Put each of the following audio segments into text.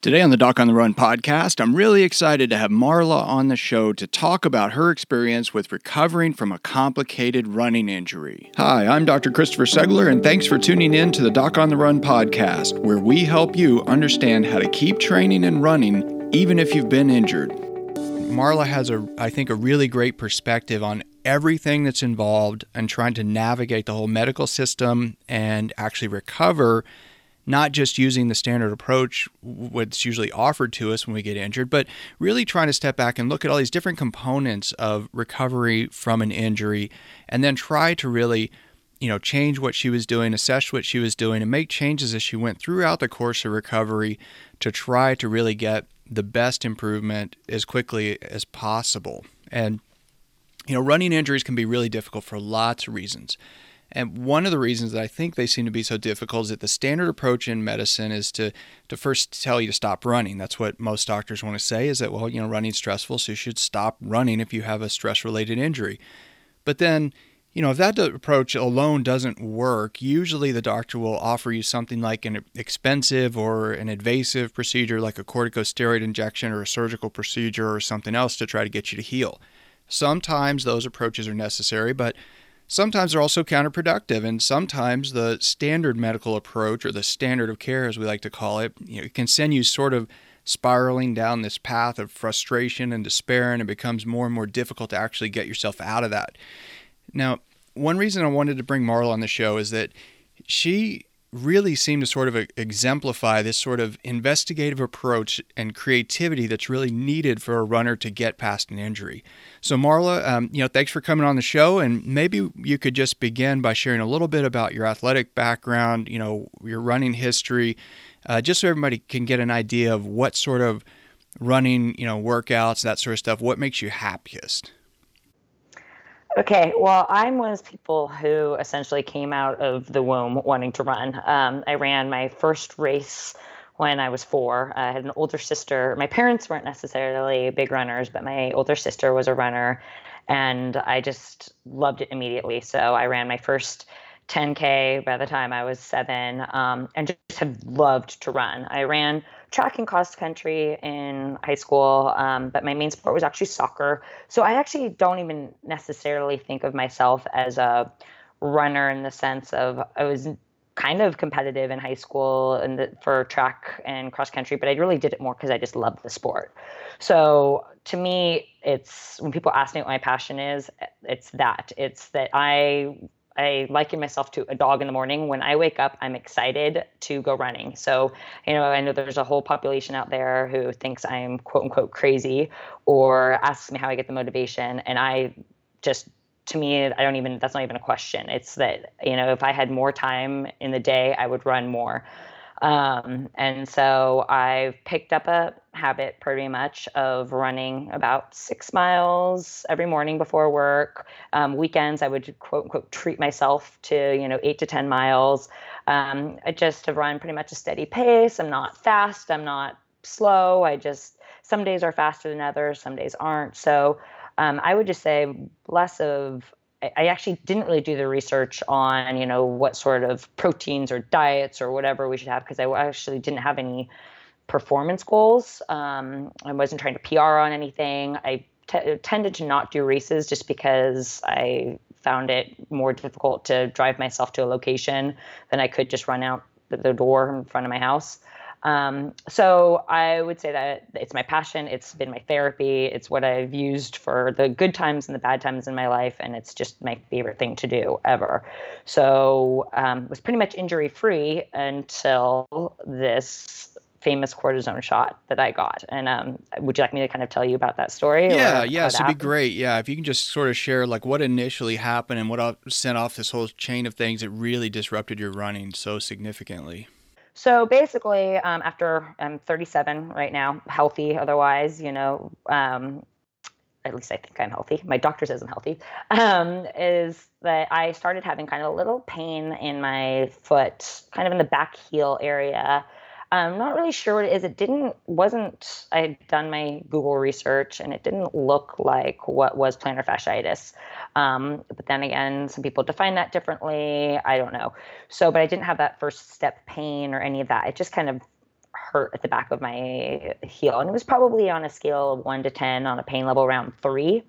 Today on the Doc on the Run podcast, I'm really excited to have Marla on the show to talk about her experience with recovering from a complicated running injury. Hi, I'm Dr. Christopher Segler, and thanks for tuning in to the Doc on the Run podcast, where we help you understand how to keep training and running even if you've been injured. Marla has a, I think, a really great perspective on everything that's involved and trying to navigate the whole medical system and actually recover not just using the standard approach, what's usually offered to us when we get injured, but really trying to step back and look at all these different components of recovery from an injury and then try to really you know change what she was doing assess what she was doing and make changes as she went throughout the course of recovery to try to really get the best improvement as quickly as possible. And you know running injuries can be really difficult for lots of reasons and one of the reasons that I think they seem to be so difficult is that the standard approach in medicine is to to first tell you to stop running. That's what most doctors want to say is that well, you know, running's stressful, so you should stop running if you have a stress-related injury. But then, you know, if that approach alone doesn't work, usually the doctor will offer you something like an expensive or an invasive procedure like a corticosteroid injection or a surgical procedure or something else to try to get you to heal. Sometimes those approaches are necessary, but sometimes they're also counterproductive and sometimes the standard medical approach or the standard of care as we like to call it you know, can send you sort of spiraling down this path of frustration and despair and it becomes more and more difficult to actually get yourself out of that. Now one reason i wanted to bring marla on the show is that she really seem to sort of exemplify this sort of investigative approach and creativity that's really needed for a runner to get past an injury. So, Marla, um, you know, thanks for coming on the show, and maybe you could just begin by sharing a little bit about your athletic background, you know, your running history, uh, just so everybody can get an idea of what sort of running, you know, workouts, that sort of stuff. What makes you happiest? Okay, well, I'm one of those people who essentially came out of the womb wanting to run. Um, I ran my first race when I was four. I had an older sister. My parents weren't necessarily big runners, but my older sister was a runner, and I just loved it immediately. So I ran my first 10K by the time I was seven, um, and just have loved to run. I ran track and cross country in high school, um, but my main sport was actually soccer. So I actually don't even necessarily think of myself as a runner in the sense of I was kind of competitive in high school and for track and cross country, but I really did it more because I just loved the sport. So to me, it's when people ask me what my passion is, it's that. It's that I I liken myself to a dog in the morning. When I wake up, I'm excited to go running. So, you know, I know there's a whole population out there who thinks I'm quote unquote crazy or asks me how I get the motivation. And I just, to me, I don't even, that's not even a question. It's that, you know, if I had more time in the day, I would run more. Um, and so I've picked up a habit pretty much of running about six miles every morning before work. Um, weekends, I would quote unquote treat myself to, you know, eight to 10 miles. Um, I just have run pretty much a steady pace. I'm not fast. I'm not slow. I just, some days are faster than others, some days aren't. So um, I would just say less of I actually didn't really do the research on, you know, what sort of proteins or diets or whatever we should have because I actually didn't have any performance goals. Um, I wasn't trying to PR on anything. I t- tended to not do races just because I found it more difficult to drive myself to a location than I could just run out the door in front of my house. Um, so I would say that it's my passion. It's been my therapy. It's what I've used for the good times and the bad times in my life, and it's just my favorite thing to do ever. So um, was pretty much injury free until this famous cortisone shot that I got. And um, would you like me to kind of tell you about that story? Yeah, yes, it'd be great. Yeah, if you can just sort of share like what initially happened and what sent off this whole chain of things that really disrupted your running so significantly. So basically, um, after I'm 37 right now, healthy otherwise, you know, um, at least I think I'm healthy. My doctor says I'm healthy. Um, is that I started having kind of a little pain in my foot, kind of in the back heel area. I'm not really sure what it is. It didn't, wasn't, I had done my Google research and it didn't look like what was plantar fasciitis. Um, but then again, some people define that differently. I don't know. So, but I didn't have that first step pain or any of that. It just kind of hurt at the back of my heel. And it was probably on a scale of one to 10 on a pain level around three.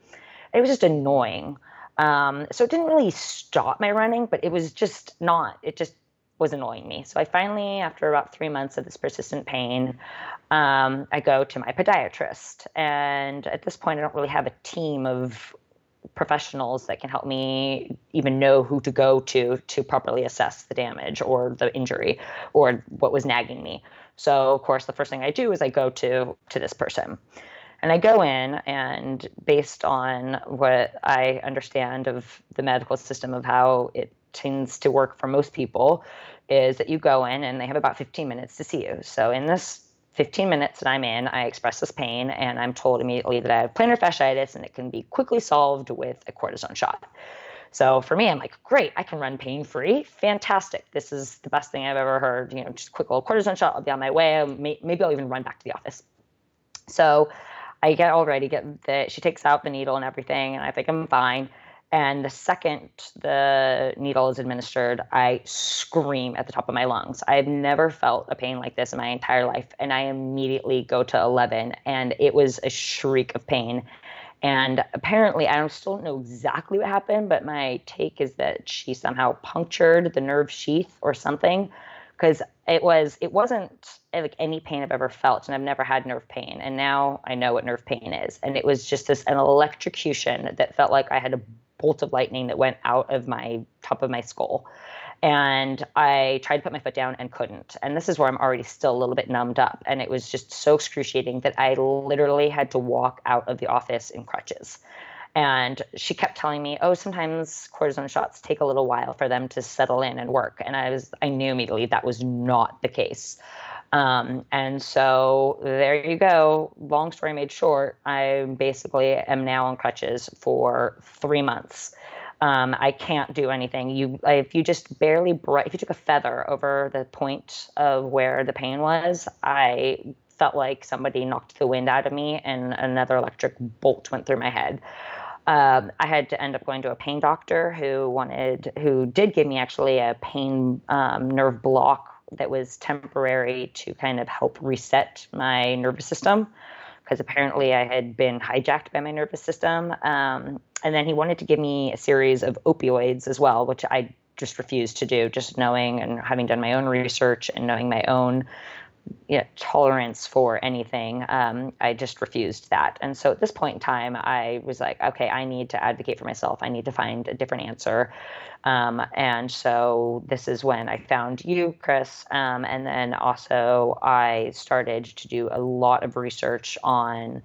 It was just annoying. Um, so it didn't really stop my running, but it was just not, it just was annoying me. So I finally, after about three months of this persistent pain, um, I go to my podiatrist. And at this point, I don't really have a team of professionals that can help me even know who to go to to properly assess the damage or the injury or what was nagging me. So of course the first thing I do is I go to to this person. And I go in and based on what I understand of the medical system of how it tends to work for most people is that you go in and they have about 15 minutes to see you. So in this 15 minutes that I'm in, I express this pain and I'm told immediately that I have plantar fasciitis and it can be quickly solved with a cortisone shot. So for me, I'm like, great, I can run pain free. Fantastic. This is the best thing I've ever heard. You know, just quick little cortisone shot. I'll be on my way. Um, maybe I'll even run back to the office. So I get all ready, get the, she takes out the needle and everything, and I think I'm fine. And the second the needle is administered, I scream at the top of my lungs. I've never felt a pain like this in my entire life. And I immediately go to 11, and it was a shriek of pain. And apparently, I don't, still don't know exactly what happened, but my take is that she somehow punctured the nerve sheath or something because it was it wasn't like any pain I've ever felt, and I've never had nerve pain, and now I know what nerve pain is, and it was just this an electrocution that felt like I had a bolt of lightning that went out of my top of my skull. And I tried to put my foot down and couldn't. And this is where I'm already still a little bit numbed up. And it was just so excruciating that I literally had to walk out of the office in crutches. And she kept telling me, oh, sometimes cortisone shots take a little while for them to settle in and work. And I was, I knew immediately that was not the case. Um, and so there you go. Long story made short, I basically am now on crutches for three months. Um, I can't do anything. You, if you just barely, if you took a feather over the point of where the pain was, I felt like somebody knocked the wind out of me and another electric bolt went through my head. Um, I had to end up going to a pain doctor who wanted, who did give me actually a pain um, nerve block that was temporary to kind of help reset my nervous system because apparently I had been hijacked by my nervous system. Um, and then he wanted to give me a series of opioids as well, which I just refused to do, just knowing and having done my own research and knowing my own you know, tolerance for anything. Um, I just refused that. And so at this point in time, I was like, okay, I need to advocate for myself. I need to find a different answer. Um, and so this is when I found you, Chris. Um, and then also I started to do a lot of research on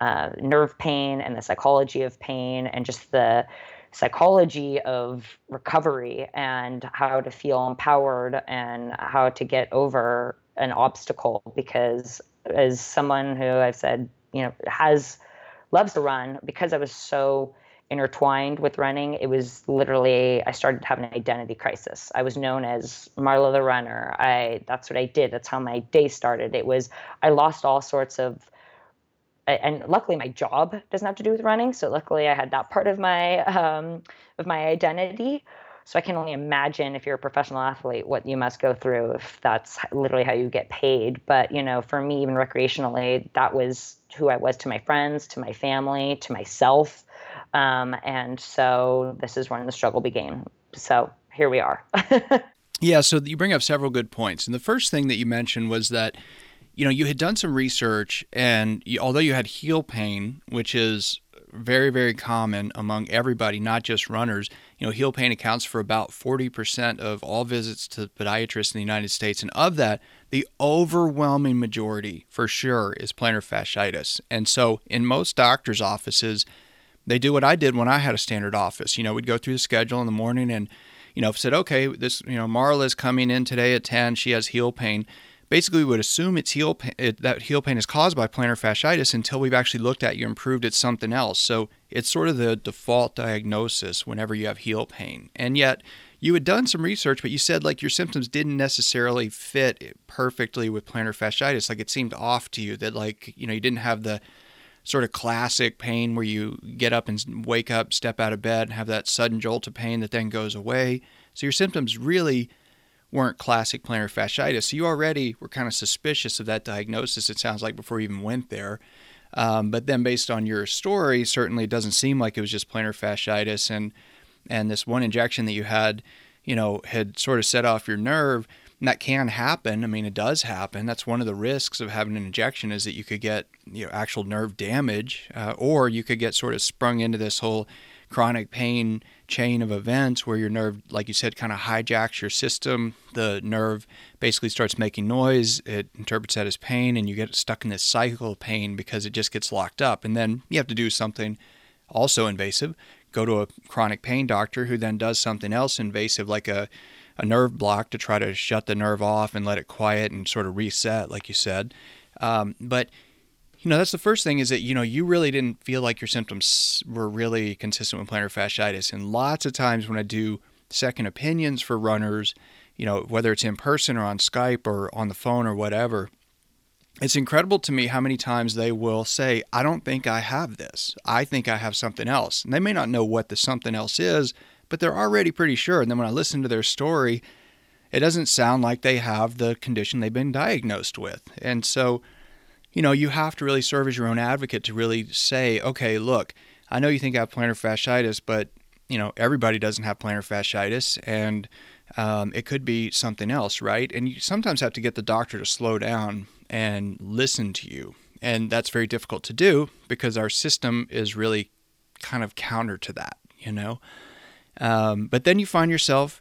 uh, nerve pain and the psychology of pain and just the psychology of recovery and how to feel empowered and how to get over an obstacle because as someone who I've said, you know, has loves to run because I was so intertwined with running, it was literally I started to have an identity crisis. I was known as Marla the runner. I that's what I did. That's how my day started. It was I lost all sorts of and luckily my job doesn't have to do with running so luckily i had that part of my um, of my identity so I can only imagine if you're a professional athlete what you must go through if that's literally how you get paid. But you know, for me, even recreationally, that was who I was to my friends, to my family, to myself. Um, and so this is when the struggle began. So here we are. yeah. So you bring up several good points, and the first thing that you mentioned was that you know you had done some research, and you, although you had heel pain, which is very, very common among everybody, not just runners. You know, heel pain accounts for about 40% of all visits to podiatrists in the United States. And of that, the overwhelming majority, for sure, is plantar fasciitis. And so, in most doctors' offices, they do what I did when I had a standard office. You know, we'd go through the schedule in the morning and, you know, said, okay, this, you know, Marla is coming in today at 10. She has heel pain basically we would assume it's heel it, that heel pain is caused by plantar fasciitis until we've actually looked at you and proved it's something else. So it's sort of the default diagnosis whenever you have heel pain. And yet you had done some research, but you said like your symptoms didn't necessarily fit perfectly with plantar fasciitis. Like it seemed off to you that like, you know, you didn't have the sort of classic pain where you get up and wake up, step out of bed, and have that sudden jolt of pain that then goes away. So your symptoms really weren't classic plantar fasciitis. So you already were kind of suspicious of that diagnosis, it sounds like, before you even went there. Um, but then, based on your story, certainly it doesn't seem like it was just plantar fasciitis, and and this one injection that you had, you know, had sort of set off your nerve. And that can happen. I mean, it does happen. That's one of the risks of having an injection is that you could get you know actual nerve damage, uh, or you could get sort of sprung into this whole chronic pain chain of events where your nerve, like you said, kind of hijacks your system. The nerve basically starts making noise. It interprets that as pain, and you get stuck in this cycle of pain because it just gets locked up. And then you have to do something also invasive. Go to a chronic pain doctor who then does something else invasive, like a, a nerve block to try to shut the nerve off and let it quiet and sort of reset, like you said. Um, but you know, that's the first thing is that, you know, you really didn't feel like your symptoms were really consistent with plantar fasciitis. And lots of times when I do second opinions for runners, you know, whether it's in person or on Skype or on the phone or whatever, it's incredible to me how many times they will say, I don't think I have this. I think I have something else. And they may not know what the something else is, but they're already pretty sure. And then when I listen to their story, it doesn't sound like they have the condition they've been diagnosed with. And so, you know, you have to really serve as your own advocate to really say, okay, look, I know you think I have plantar fasciitis, but you know, everybody doesn't have plantar fasciitis, and um, it could be something else, right? And you sometimes have to get the doctor to slow down and listen to you, and that's very difficult to do because our system is really kind of counter to that, you know. Um, but then you find yourself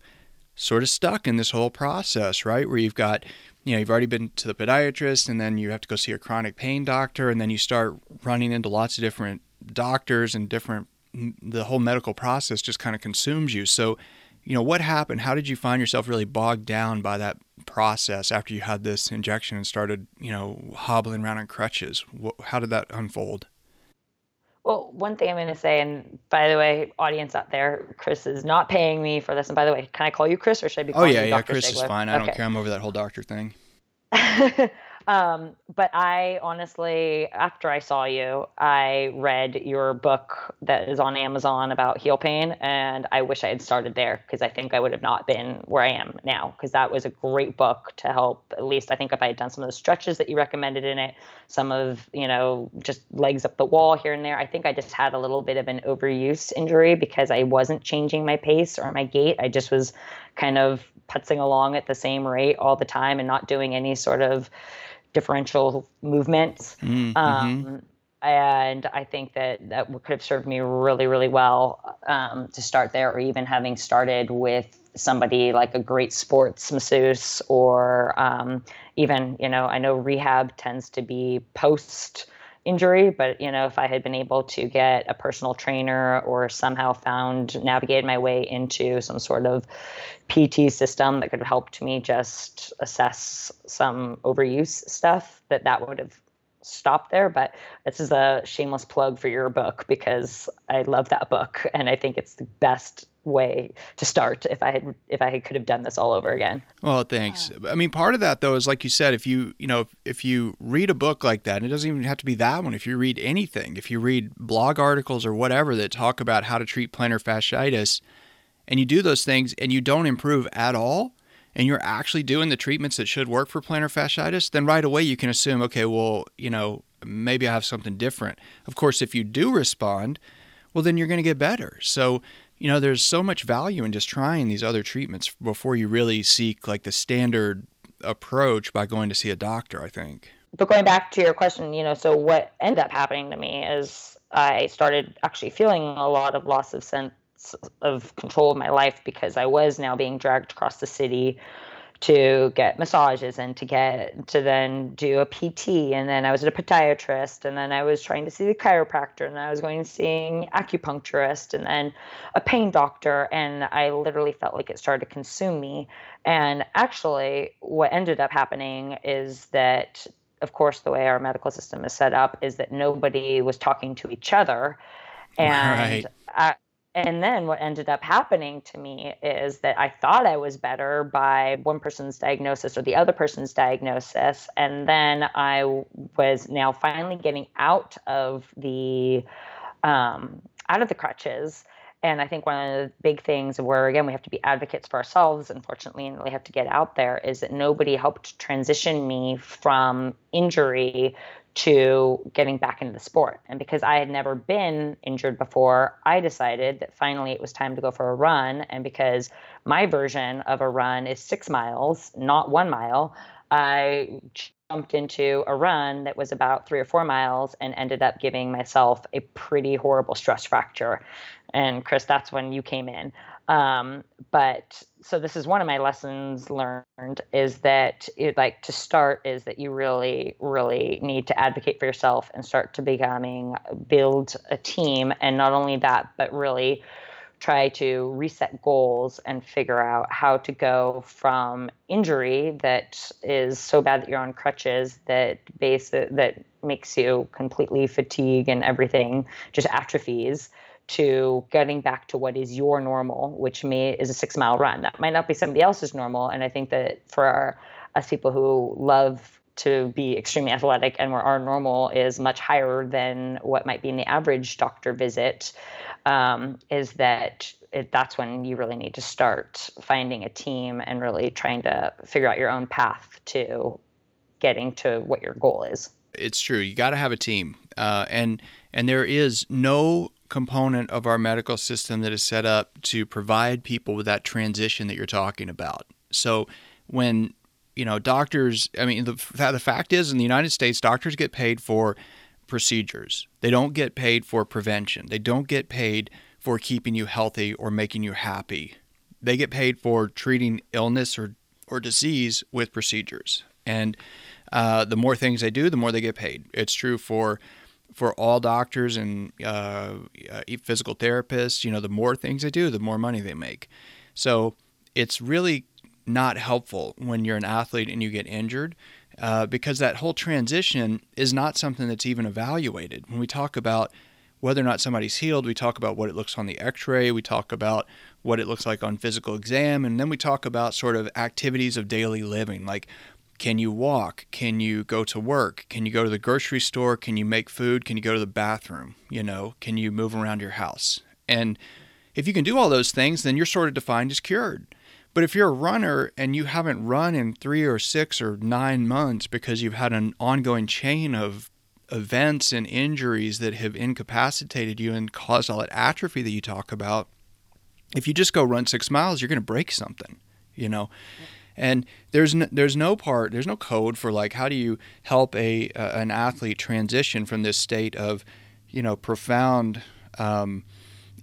sort of stuck in this whole process, right? Where you've got you know, you've already been to the podiatrist and then you have to go see a chronic pain doctor and then you start running into lots of different doctors and different the whole medical process just kind of consumes you. So, you know, what happened? How did you find yourself really bogged down by that process after you had this injection and started, you know, hobbling around on crutches? How did that unfold? Well, one thing I'm going to say, and by the way, audience out there, Chris is not paying me for this. And by the way, can I call you Chris or should I be? Oh yeah, yeah, Dr. Chris is fine. I okay. don't care. I'm over that whole doctor thing. Um, but I honestly, after I saw you, I read your book that is on Amazon about heel pain, and I wish I had started there because I think I would have not been where I am now. Because that was a great book to help. At least I think if I had done some of the stretches that you recommended in it, some of you know just legs up the wall here and there. I think I just had a little bit of an overuse injury because I wasn't changing my pace or my gait. I just was kind of putzing along at the same rate all the time and not doing any sort of differential movements. Mm-hmm. Um, and I think that that could have served me really, really well um, to start there, or even having started with somebody like a great sports masseuse, or um, even, you know, I know rehab tends to be post injury, but you know, if I had been able to get a personal trainer or somehow found navigated my way into some sort of PT system that could have helped me just assess some overuse stuff, that that would have stopped there. But this is a shameless plug for your book because I love that book and I think it's the best way to start if I had if I could have done this all over again. Well, thanks. Yeah. I mean, part of that though is like you said, if you you know if you read a book like that, and it doesn't even have to be that one. If you read anything, if you read blog articles or whatever that talk about how to treat plantar fasciitis, and you do those things and you don't improve at all, and you're actually doing the treatments that should work for plantar fasciitis, then right away you can assume, okay, well, you know, maybe I have something different. Of course, if you do respond, well, then you're going to get better. So you know, there's so much value in just trying these other treatments before you really seek like the standard approach by going to see a doctor, I think. But going back to your question, you know, so what ended up happening to me is I started actually feeling a lot of loss of sense of control of my life because I was now being dragged across the city to get massages and to get to then do a PT and then I was at a podiatrist and then I was trying to see the chiropractor and I was going to seeing acupuncturist and then a pain doctor and I literally felt like it started to consume me. And actually what ended up happening is that of course the way our medical system is set up is that nobody was talking to each other. And right. I, and then what ended up happening to me is that I thought I was better by one person's diagnosis or the other person's diagnosis. And then I was now finally getting out of the um, out of the crutches And I think one of the big things where, again, we have to be advocates for ourselves, unfortunately, and we have to get out there is that nobody helped transition me from injury to getting back into the sport. And because I had never been injured before, I decided that finally it was time to go for a run. And because my version of a run is six miles, not one mile, I jumped into a run that was about three or four miles and ended up giving myself a pretty horrible stress fracture. And Chris, that's when you came in. Um, but so this is one of my lessons learned is that it, like to start is that you really really need to advocate for yourself and start to becoming build a team and not only that but really try to reset goals and figure out how to go from injury that is so bad that you're on crutches that base that makes you completely fatigue and everything just atrophies to getting back to what is your normal, which me is a six mile run. That might not be somebody else's normal. And I think that for our, us people who love to be extremely athletic and where our normal is much higher than what might be in the average doctor visit, um, is that it, that's when you really need to start finding a team and really trying to figure out your own path to getting to what your goal is. It's true. You got to have a team, uh, and and there is no component of our medical system that is set up to provide people with that transition that you're talking about. So when you know doctors, I mean the the fact is in the United States doctors get paid for procedures. They don't get paid for prevention. They don't get paid for keeping you healthy or making you happy. They get paid for treating illness or or disease with procedures. And uh, the more things they do, the more they get paid. It's true for for all doctors and uh, physical therapists, you know, the more things they do, the more money they make. So it's really not helpful when you're an athlete and you get injured uh, because that whole transition is not something that's even evaluated. When we talk about whether or not somebody's healed, we talk about what it looks on the x ray, we talk about what it looks like on physical exam, and then we talk about sort of activities of daily living, like can you walk? Can you go to work? Can you go to the grocery store? Can you make food? Can you go to the bathroom? You know, can you move around your house? And if you can do all those things, then you're sort of defined as cured. But if you're a runner and you haven't run in three or six or nine months because you've had an ongoing chain of events and injuries that have incapacitated you and caused all that atrophy that you talk about, if you just go run six miles, you're going to break something, you know. And there's no, there's no part, there's no code for like how do you help a uh, an athlete transition from this state of, you know, profound um,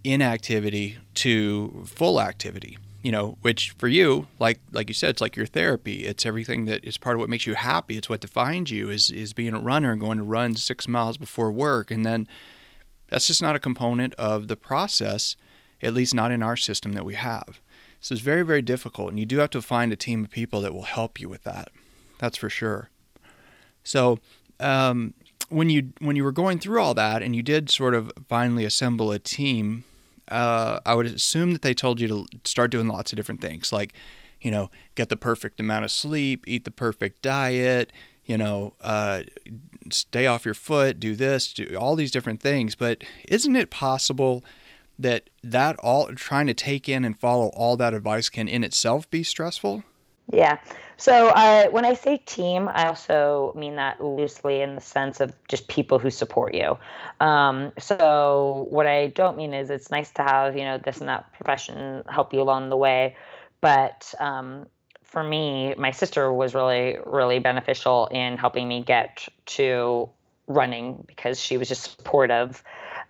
inactivity to full activity. You know, which for you, like like you said, it's like your therapy. It's everything that is part of what makes you happy. It's what defines you. Is is being a runner and going to run six miles before work, and then that's just not a component of the process, at least not in our system that we have. So it's very, very difficult, and you do have to find a team of people that will help you with that. That's for sure. So um, when you when you were going through all that, and you did sort of finally assemble a team, uh, I would assume that they told you to start doing lots of different things, like you know, get the perfect amount of sleep, eat the perfect diet, you know, uh, stay off your foot, do this, do all these different things. But isn't it possible? That that all trying to take in and follow all that advice can in itself be stressful? Yeah. So uh, when I say team, I also mean that loosely in the sense of just people who support you. Um, so what I don't mean is it's nice to have you know this and that profession help you along the way, but um, for me, my sister was really really beneficial in helping me get to running because she was just supportive.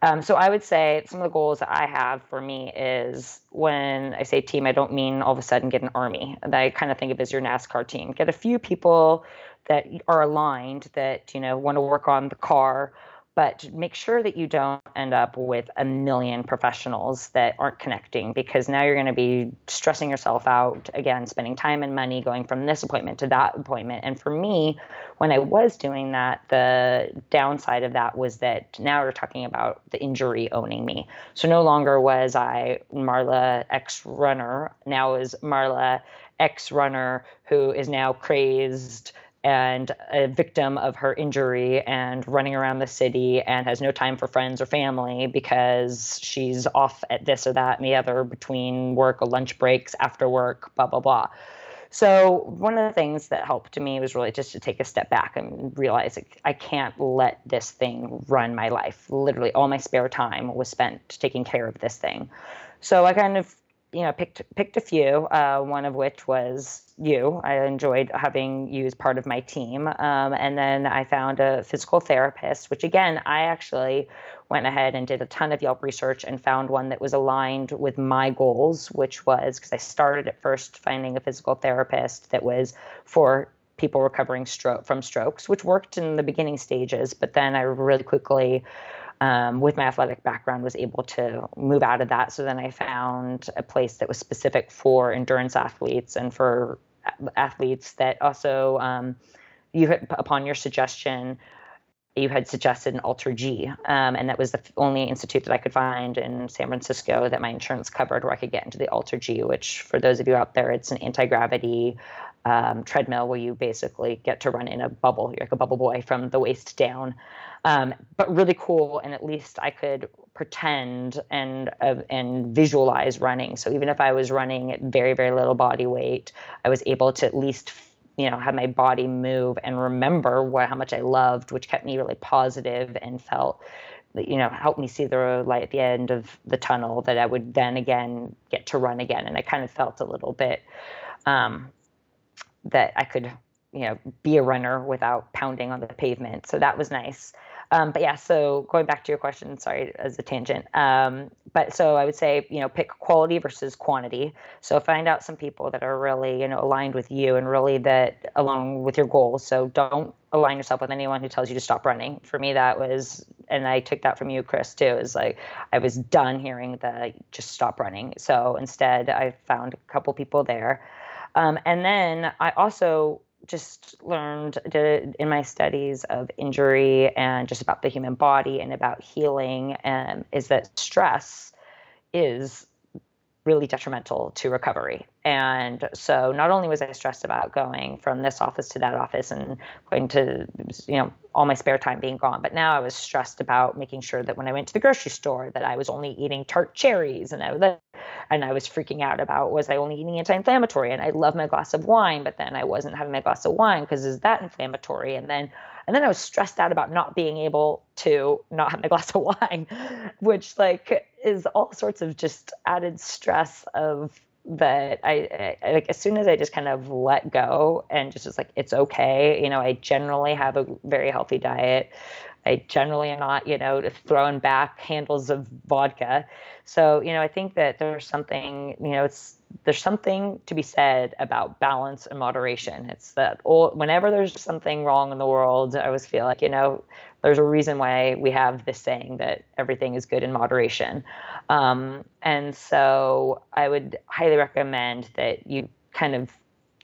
Um, so I would say some of the goals that I have for me is when I say team, I don't mean all of a sudden get an army. I kind of think of as your NASCAR team. Get a few people that are aligned that you know want to work on the car but make sure that you don't end up with a million professionals that aren't connecting because now you're going to be stressing yourself out again spending time and money going from this appointment to that appointment. And for me when i was doing that the downside of that was that now we're talking about the injury owning me. So no longer was i marla x runner now is marla x runner who is now crazed and a victim of her injury and running around the city and has no time for friends or family because she's off at this or that and the other between work or lunch breaks, after work, blah, blah, blah. So, one of the things that helped me was really just to take a step back and realize I can't let this thing run my life. Literally, all my spare time was spent taking care of this thing. So, I kind of you know picked picked a few uh, one of which was you. I enjoyed having you as part of my team. Um, and then i found a physical therapist which again i actually went ahead and did a ton of yelp research and found one that was aligned with my goals which was because i started at first finding a physical therapist that was for people recovering stroke from strokes which worked in the beginning stages but then i really quickly um, with my athletic background was able to move out of that. So then i found a place that was specific for endurance athletes and for athletes that also um, you upon your suggestion you had suggested an AlterG um, and that was the only institute that i could find in san francisco that my insurance covered where i could get into the AlterG which for those of you out there it's an anti-gravity um, treadmill where you basically get to run in a bubble you're like a bubble boy from the waist down um, but really cool. And at least I could pretend and uh, and visualize running. So even if I was running at very very little body weight, I was able to at least you know have my body move and remember what how much I loved, which kept me really positive and felt you know helped me see the light at the end of the tunnel that I would then again get to run again. And I kind of felt a little bit um, that I could you know be a runner without pounding on the pavement. So that was nice. Um, but yeah, so going back to your question, sorry, as a tangent. Um, but so I would say, you know, pick quality versus quantity. So find out some people that are really, you know, aligned with you and really that along with your goals. So don't align yourself with anyone who tells you to stop running. For me, that was, and I took that from you, Chris, too. Is like I was done hearing the just stop running. So instead, I found a couple people there, um, and then I also just learned in my studies of injury and just about the human body and about healing um, is that stress is really detrimental to recovery. And so not only was I stressed about going from this office to that office and going to, you know, all my spare time being gone, but now I was stressed about making sure that when I went to the grocery store that I was only eating tart cherries and I was, and I was freaking out about was I only eating anti-inflammatory and I love my glass of wine, but then I wasn't having my glass of wine because is that inflammatory? And then and then I was stressed out about not being able to not have my glass of wine, which like is all sorts of just added stress of that I, I, like as soon as I just kind of let go and just was like it's okay. You know, I generally have a very healthy diet. I generally am not, you know, throwing back handles of vodka. So, you know, I think that there's something, you know, it's there's something to be said about balance and moderation. It's that whenever there's something wrong in the world, I always feel like, you know, there's a reason why we have this saying that everything is good in moderation. Um, and so I would highly recommend that you kind of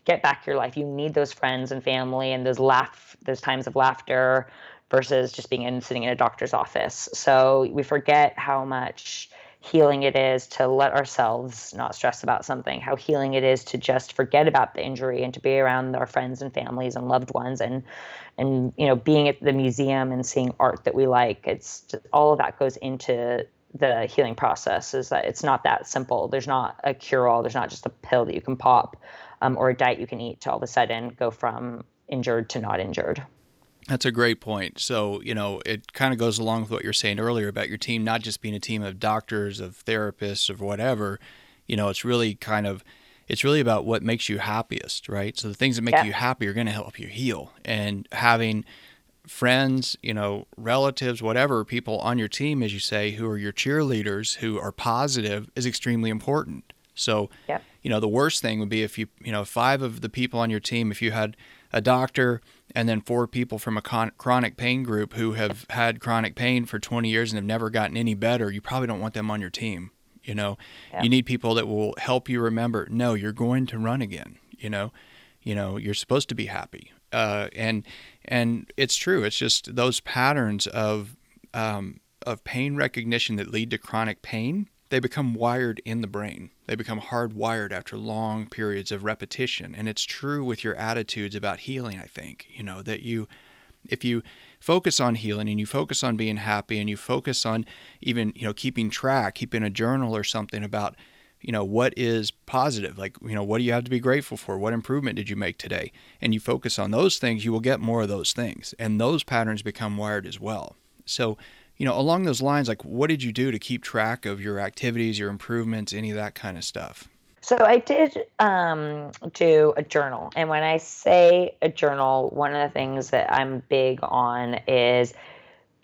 get back your life. You need those friends and family and those laugh, those times of laughter versus just being in sitting in a doctor's office. So we forget how much healing it is to let ourselves not stress about something, how healing it is to just forget about the injury and to be around our friends and families and loved ones and and you know being at the museum and seeing art that we like. It's just, all of that goes into the healing process. Is that it's not that simple. There's not a cure all. There's not just a pill that you can pop um, or a diet you can eat to all of a sudden go from injured to not injured. That's a great point. So, you know, it kind of goes along with what you're saying earlier about your team not just being a team of doctors, of therapists, of whatever. You know, it's really kind of it's really about what makes you happiest, right? So the things that make yeah. you happy are going to help you heal. And having friends, you know, relatives, whatever, people on your team as you say who are your cheerleaders, who are positive is extremely important. So, yeah. you know, the worst thing would be if you, you know, five of the people on your team if you had a doctor and then four people from a con- chronic pain group who have had chronic pain for 20 years and have never gotten any better, you probably don't want them on your team. You know, yeah. you need people that will help you remember, no, you're going to run again. You know, you know, you're supposed to be happy. Uh, and and it's true. It's just those patterns of um, of pain recognition that lead to chronic pain they become wired in the brain. They become hardwired after long periods of repetition. And it's true with your attitudes about healing, I think, you know, that you, if you focus on healing and you focus on being happy and you focus on even, you know, keeping track, keeping a journal or something about, you know, what is positive? Like, you know, what do you have to be grateful for? What improvement did you make today? And you focus on those things, you will get more of those things. And those patterns become wired as well. So, you know, along those lines, like what did you do to keep track of your activities, your improvements, any of that kind of stuff? So I did um, do a journal. And when I say a journal, one of the things that I'm big on is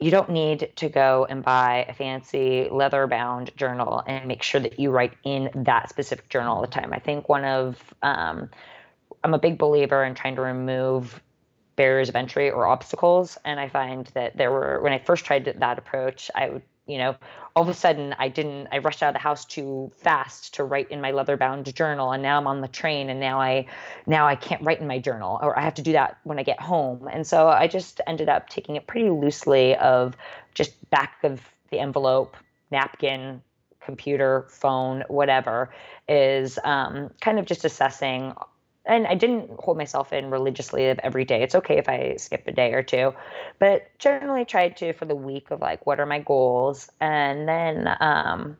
you don't need to go and buy a fancy leather bound journal and make sure that you write in that specific journal all the time. I think one of, um, I'm a big believer in trying to remove barriers of entry or obstacles. And I find that there were, when I first tried that approach, I would, you know, all of a sudden I didn't, I rushed out of the house too fast to write in my leather bound journal. And now I'm on the train and now I, now I can't write in my journal or I have to do that when I get home. And so I just ended up taking it pretty loosely of just back of the envelope, napkin, computer, phone, whatever, is um, kind of just assessing and I didn't hold myself in religiously of every day. It's okay if I skip a day or two, but generally tried to for the week of like what are my goals, and then um,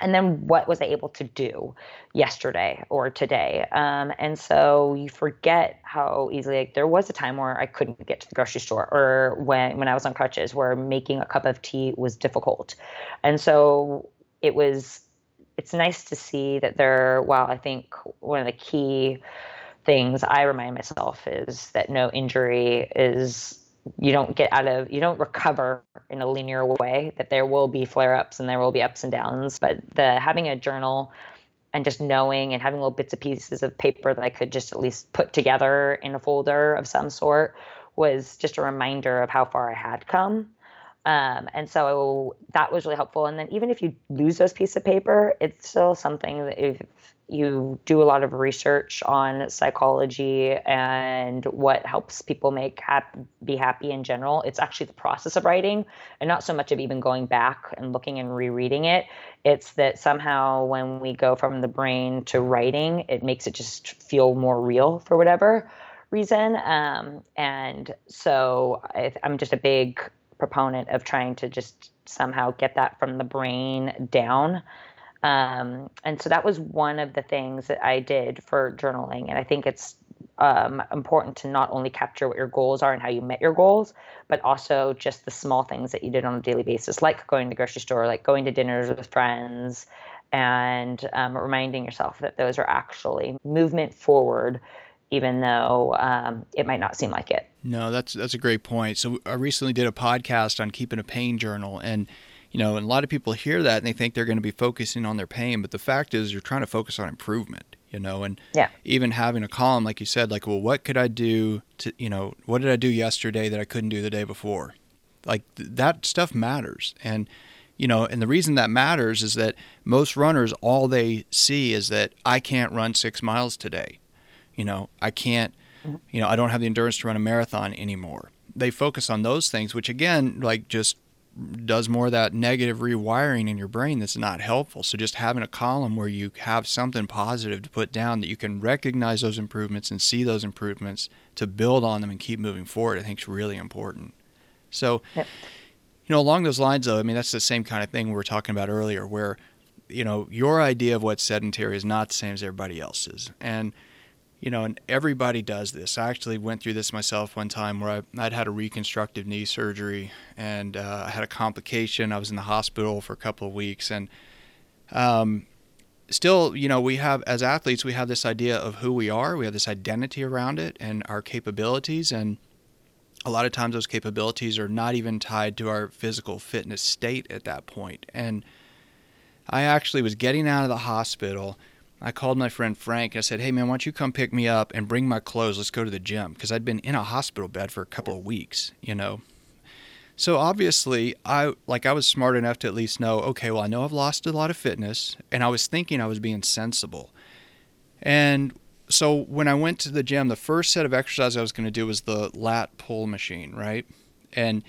and then what was I able to do yesterday or today? Um, and so you forget how easily like, there was a time where I couldn't get to the grocery store, or when when I was on crutches, where making a cup of tea was difficult, and so it was it's nice to see that there while i think one of the key things I remind myself is that no injury is you don't get out of you don't recover in a linear way that there will be flare ups and there will be ups and downs but the having a journal and just knowing and having little bits and pieces of paper that I could just at least put together in a folder of some sort was just a reminder of how far I had come. Um, and so that was really helpful. And then even if you lose those pieces of paper, it's still something that if you do a lot of research on psychology and what helps people make happy, be happy in general. It's actually the process of writing and not so much of even going back and looking and rereading it. It's that somehow when we go from the brain to writing, it makes it just feel more real for whatever reason. Um, and so I, I'm just a big proponent of trying to just somehow get that from the brain down um, and so that was one of the things that I did for journaling. And I think it's um, important to not only capture what your goals are and how you met your goals, but also just the small things that you did on a daily basis, like going to the grocery store, like going to dinners with friends, and um, reminding yourself that those are actually movement forward, even though um, it might not seem like it. No, that's that's a great point. So I recently did a podcast on keeping a pain journal, and you know, and a lot of people hear that and they think they're going to be focusing on their pain, but the fact is you're trying to focus on improvement, you know, and yeah. even having a column, like you said, like, well, what could I do to, you know, what did I do yesterday that I couldn't do the day before? Like th- that stuff matters. And, you know, and the reason that matters is that most runners, all they see is that I can't run six miles today. You know, I can't, you know, I don't have the endurance to run a marathon anymore. They focus on those things, which again, like just does more of that negative rewiring in your brain that's not helpful. So just having a column where you have something positive to put down that you can recognize those improvements and see those improvements to build on them and keep moving forward, I think is really important. So, yep. you know, along those lines, though, I mean, that's the same kind of thing we were talking about earlier, where, you know, your idea of what's sedentary is not the same as everybody else's. And you know, and everybody does this. I actually went through this myself one time where I, would had a reconstructive knee surgery and uh, I had a complication. I was in the hospital for a couple of weeks, and um, still, you know, we have as athletes, we have this idea of who we are. We have this identity around it and our capabilities, and a lot of times those capabilities are not even tied to our physical fitness state at that point. And I actually was getting out of the hospital I called my friend Frank. I said, "Hey man, why don't you come pick me up and bring my clothes? Let's go to the gym." Because I'd been in a hospital bed for a couple of weeks, you know. So obviously, I like I was smart enough to at least know, okay, well, I know I've lost a lot of fitness, and I was thinking I was being sensible. And so when I went to the gym, the first set of exercises I was going to do was the lat pull machine, right? And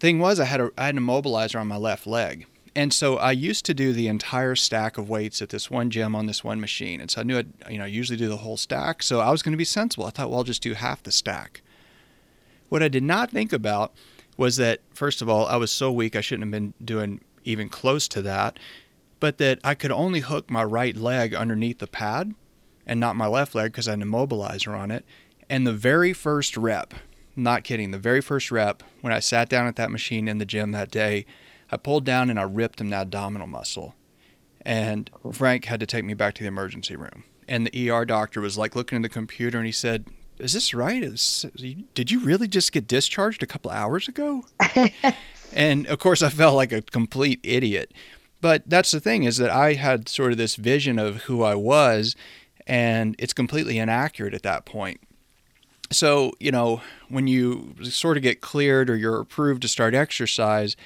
thing was, I had a I had an immobilizer on my left leg, And so I used to do the entire stack of weights at this one gym on this one machine. And so I knew I'd, you know, usually do the whole stack. So I was going to be sensible. I thought, well, I'll just do half the stack. What I did not think about was that, first of all, I was so weak, I shouldn't have been doing even close to that, but that I could only hook my right leg underneath the pad and not my left leg because I had an immobilizer on it. And the very first rep, not kidding, the very first rep, when I sat down at that machine in the gym that day, I pulled down and I ripped an abdominal muscle. And Frank had to take me back to the emergency room. And the ER doctor was like looking at the computer and he said, Is this right? Is, did you really just get discharged a couple hours ago? and of course, I felt like a complete idiot. But that's the thing is that I had sort of this vision of who I was, and it's completely inaccurate at that point. So, you know, when you sort of get cleared or you're approved to start exercise,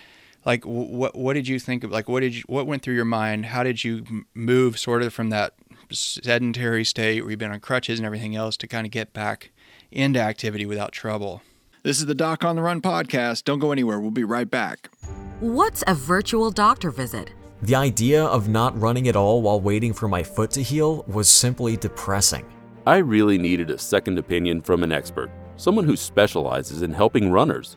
like what what did you think of like what did you what went through your mind? How did you move sort of from that sedentary state where you've been on crutches and everything else to kind of get back into activity without trouble? This is the doc on the run podcast. Don't go anywhere. We'll be right back. What's a virtual doctor visit? The idea of not running at all while waiting for my foot to heal was simply depressing. I really needed a second opinion from an expert someone who specializes in helping runners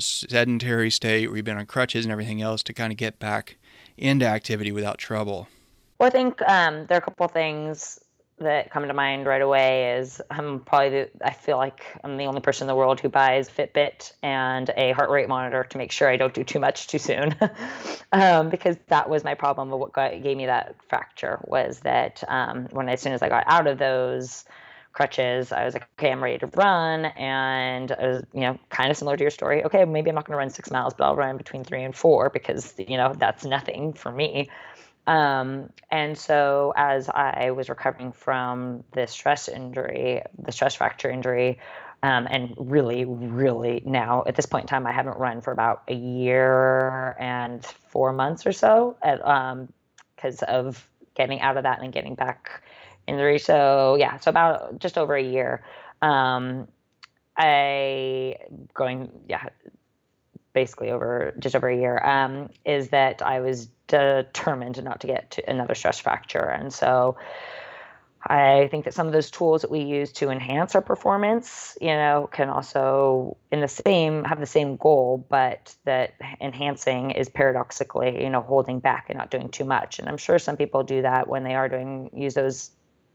sedentary state where you've been on crutches and everything else to kind of get back into activity without trouble? Well, I think um, there are a couple things that come to mind right away is I'm probably the, I feel like I'm the only person in the world who buys Fitbit and a heart rate monitor to make sure I don't do too much too soon, um, because that was my problem. Of what got, gave me that fracture was that um, when as soon as I got out of those crutches. I was like, okay, I'm ready to run. And I was, you know, kind of similar to your story. Okay, maybe I'm not going to run six miles, but I'll run between three and four because, you know, that's nothing for me. Um, and so as I was recovering from the stress injury, the stress fracture injury, um, and really, really now at this point in time, I haven't run for about a year and four months or so because um, of getting out of that and getting back injury. So yeah, so about just over a year. Um, I going yeah, basically over just over a year. Um, is that I was determined not to get to another stress fracture, and so. I think that some of those tools that we use to enhance our performance, you know, can also in the same have the same goal, but that enhancing is paradoxically, you know, holding back and not doing too much. And I'm sure some people do that when they are doing use those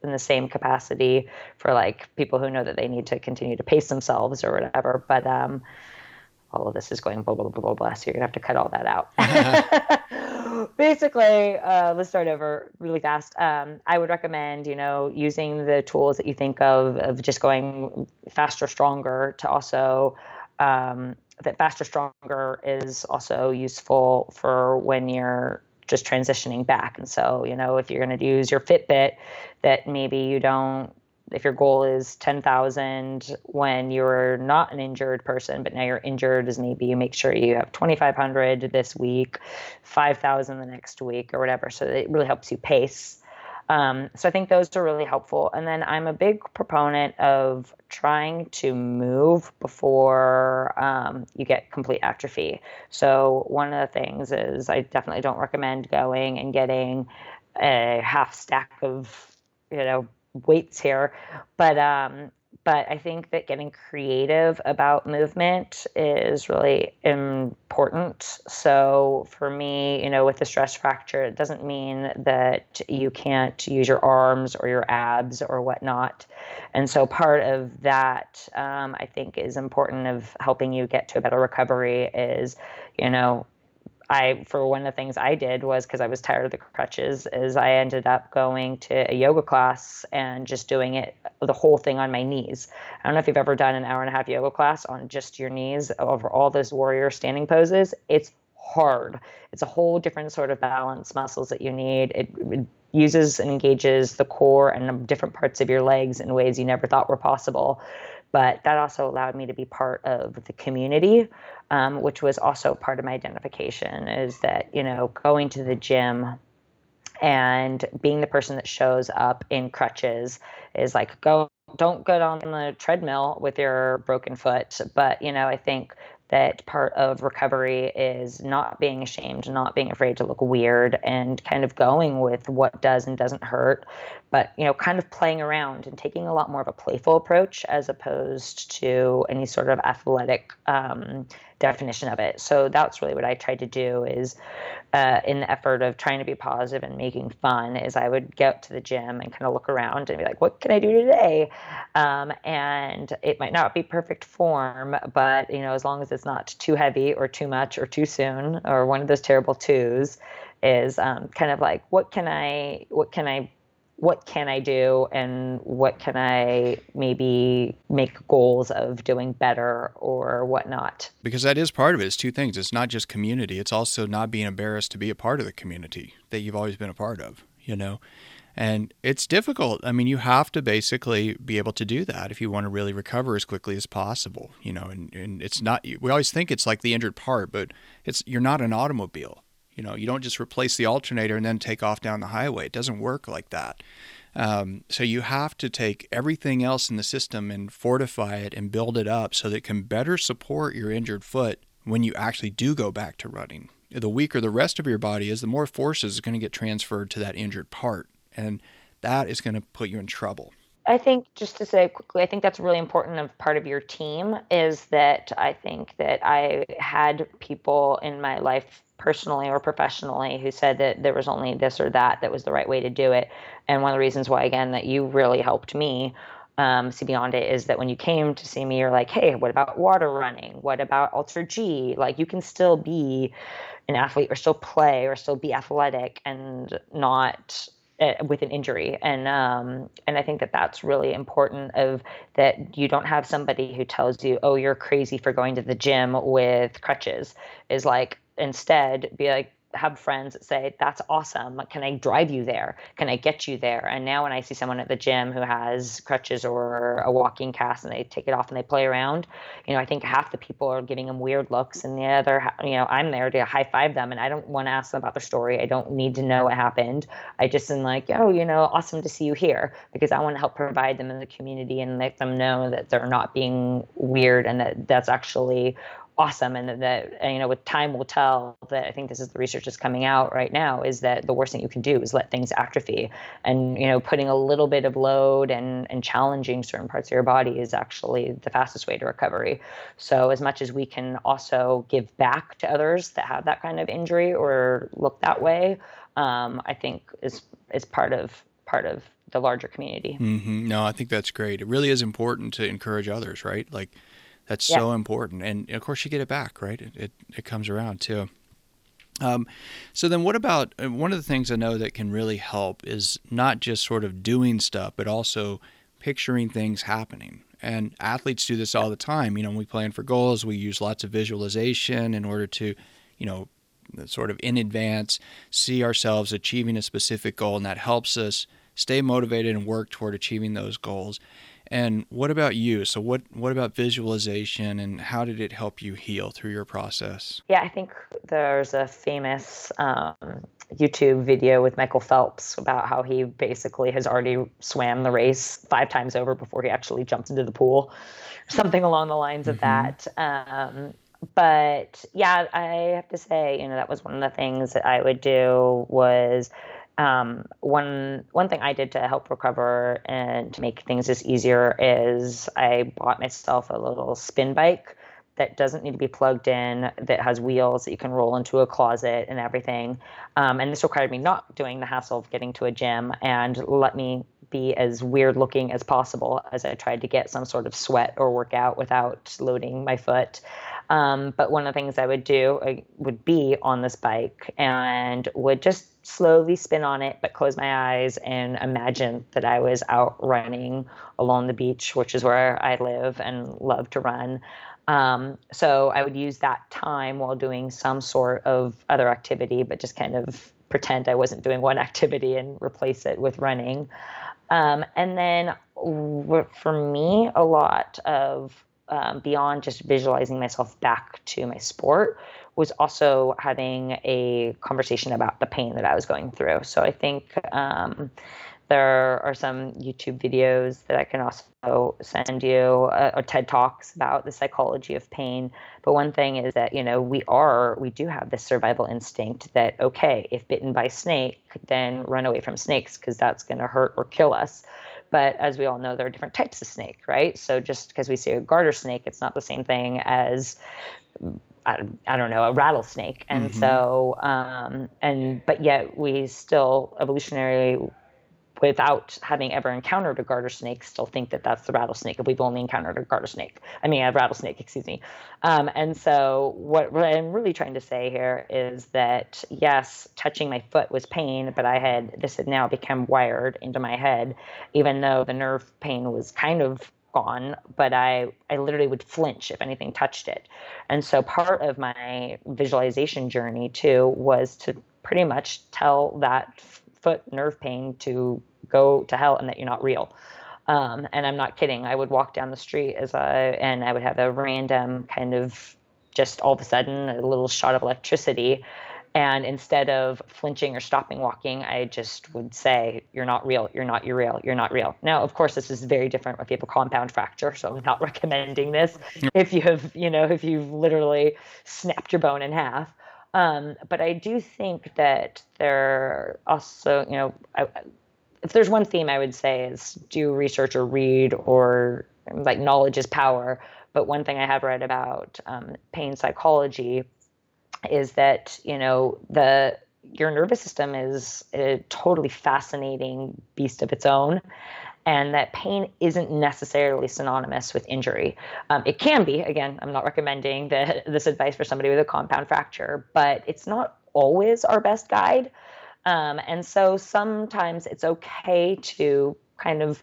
in the same capacity for like people who know that they need to continue to pace themselves or whatever. But um, all of this is going blah blah blah blah blah. So you're gonna have to cut all that out. Basically, uh, let's start over really fast. Um, I would recommend, you know, using the tools that you think of of just going faster, stronger to also um, that faster, stronger is also useful for when you're just transitioning back. And so, you know, if you're going to use your Fitbit, that maybe you don't, if your goal is 10,000 when you're not an injured person, but now you're injured, is maybe you make sure you have 2,500 this week, 5,000 the next week, or whatever. So it really helps you pace. Um, so I think those are really helpful. And then I'm a big proponent of trying to move before um, you get complete atrophy. So one of the things is I definitely don't recommend going and getting a half stack of you know weights here, but um, but I think that getting creative about movement is really important. So for me, you know, with the stress fracture, it doesn't mean that you can't use your arms or your abs or whatnot. And so part of that, um, I think, is important of helping you get to a better recovery is, you know, I for one of the things I did was because I was tired of the crutches is I ended up going to a yoga class and just doing it the whole thing on my knees. I don't know if you've ever done an hour and a half yoga class on just your knees over all those warrior standing poses. It's hard. It's a whole different sort of balance muscles that you need. It, it uses and engages the core and different parts of your legs in ways you never thought were possible but that also allowed me to be part of the community um, which was also part of my identification is that you know going to the gym and being the person that shows up in crutches is like go don't go on the treadmill with your broken foot. But you know i think that part of recovery is not being ashamed, not being afraid to look weird, and kind of going with what does and doesn't hurt, but you know, kind of playing around and taking a lot more of a playful approach as opposed to any sort of athletic um, definition of it. So that's really what I tried to do is uh, in the effort of trying to be positive and making fun is I would get to the gym and kind of look around and be like, what can I do today? Um, and it might not be perfect form, but you know, as long as it's not too heavy or too much or too soon or one of those terrible twos is um, kind of like, what can I, what can I what can I do and what can I maybe make goals of doing better or whatnot. Because that is part of it. It's two things. It's not just community, it's also not being embarrassed to be a part of the community that you've always been a part of, you know? And it's difficult. I mean, you have to basically be able to do that if you want to really recover as quickly as possible, you know, and, and it's not, we always think it's like the injured part, but it's, you're not an automobile you know, you don't just replace the alternator and then take off down the highway. It doesn't work like that. Um, so you have to take everything else in the system and fortify it and build it up so that it can better support your injured foot when you actually do go back to running. The weaker the rest of your body is, the more forces is going to get transferred to that injured part. And that is going to put you in trouble. I think just to say quickly, I think that's really important of part of your team is that I think that I had people in my life personally or professionally who said that there was only this or that that was the right way to do it. And one of the reasons why, again, that you really helped me um, see beyond it is that when you came to see me, you're like, hey, what about water running? What about AlterG? Like, you can still be an athlete or still play or still be athletic and not uh, with an injury and um, and I think that that's really important of that you don't have somebody who tells you oh you're crazy for going to the gym with crutches is like instead be like have friends that say, That's awesome. Can I drive you there? Can I get you there? And now when I see someone at the gym who has crutches or a walking cast and they take it off and they play around, you know, I think half the people are giving them weird looks and the other, you know, I'm there to high five them and I don't want to ask them about their story. I don't need to know what happened. I just am like, Oh, you know, awesome to see you here because I want to help provide them in the community and let them know that they're not being weird and that that's actually awesome and that you know with time will tell that i think this is the research that's coming out right now is that the worst thing you can do is let things atrophy. And you know putting a little bit of load and and challenging certain parts of your body is actually the fastest way to recovery. So as much as we can also give back to others that have that kind of injury or look that way um, i think is is part of part of the larger community. Mm-hmm. no i think that's great. It really is important to encourage others right? Like that's yeah. so important. And of course, you get it back, right? It, it, it comes around too. Um, so then, what about uh, one of the things I know that can really help is not just sort of doing stuff, but also picturing things happening. And athletes do this all the time. You know, when we plan for goals, we use lots of visualization in order to, you know, sort of in advance see ourselves achieving a specific goal, and that helps us stay motivated and work toward achieving those goals. And what about you? So what what about visualization and how did it help you heal through your process? Yeah, I think there's a famous um, YouTube video with Michael Phelps about how he basically has already swam the race five times over before he actually jumped into the pool, something along the lines of mm-hmm. that. Um, but yeah, I have to say, you know, that was one of the things that I would do was um, one one thing I did to help recover and to make things just easier is I bought myself a little spin bike that doesn't need to be plugged in, that has wheels that you can roll into a closet and everything. Um, and this required me not doing the hassle of getting to a gym and let me be as weird looking as possible as I tried to get some sort of sweat or workout without loading my foot. Um, but one of the things I would do uh, would be on this bike and would just slowly spin on it, but close my eyes and imagine that I was out running along the beach, which is where I live and love to run. Um, so I would use that time while doing some sort of other activity, but just kind of pretend I wasn't doing one activity and replace it with running. Um, and then for me, a lot of um, beyond just visualizing myself back to my sport was also having a conversation about the pain that I was going through. So I think um, there are some YouTube videos that I can also send you, uh, or TED Talks about the psychology of pain. But one thing is that, you know, we are, we do have this survival instinct that, okay, if bitten by snake, then run away from snakes because that's going to hurt or kill us. But as we all know, there are different types of snake, right? So just because we see a garter snake, it's not the same thing as I, I don't know a rattlesnake. And mm-hmm. so, um, and but yet we still evolutionarily without having ever encountered a garter snake, still think that that's the rattlesnake if we've only encountered a garter snake. I mean, a rattlesnake, excuse me. Um, and so, what, what, I'm really trying to say here is that yes, touching my foot was pain, but I had this had now become wired into my head, even though the nerve pain was kind of gone, but I, I literally would flinch if anything touched it. And so, part of my visualization journey too was to pretty much tell that foot nerve pain to go to hell and that you're not real. Um, and I'm not kidding. I would walk down the street as I and I would have a random kind of just all of a sudden a little shot of electricity. And instead of flinching or stopping walking, I just would say, You're not real. You're not you're real. You're not real. Now, of course, this is very different if you have a compound fracture. So I'm not recommending this. If you have, you know, if you've literally snapped your bone in half. Um, but I do think that there also, you know, I, if there's one theme I would say is do research or read or like knowledge is power. But one thing I have read about um, pain psychology is that you know the your nervous system is a totally fascinating beast of its own and that pain isn't necessarily synonymous with injury. Um, it can be. Again, I'm not recommending the, this advice for somebody with a compound fracture, but it's not always our best guide. Um, and so sometimes it's okay to kind of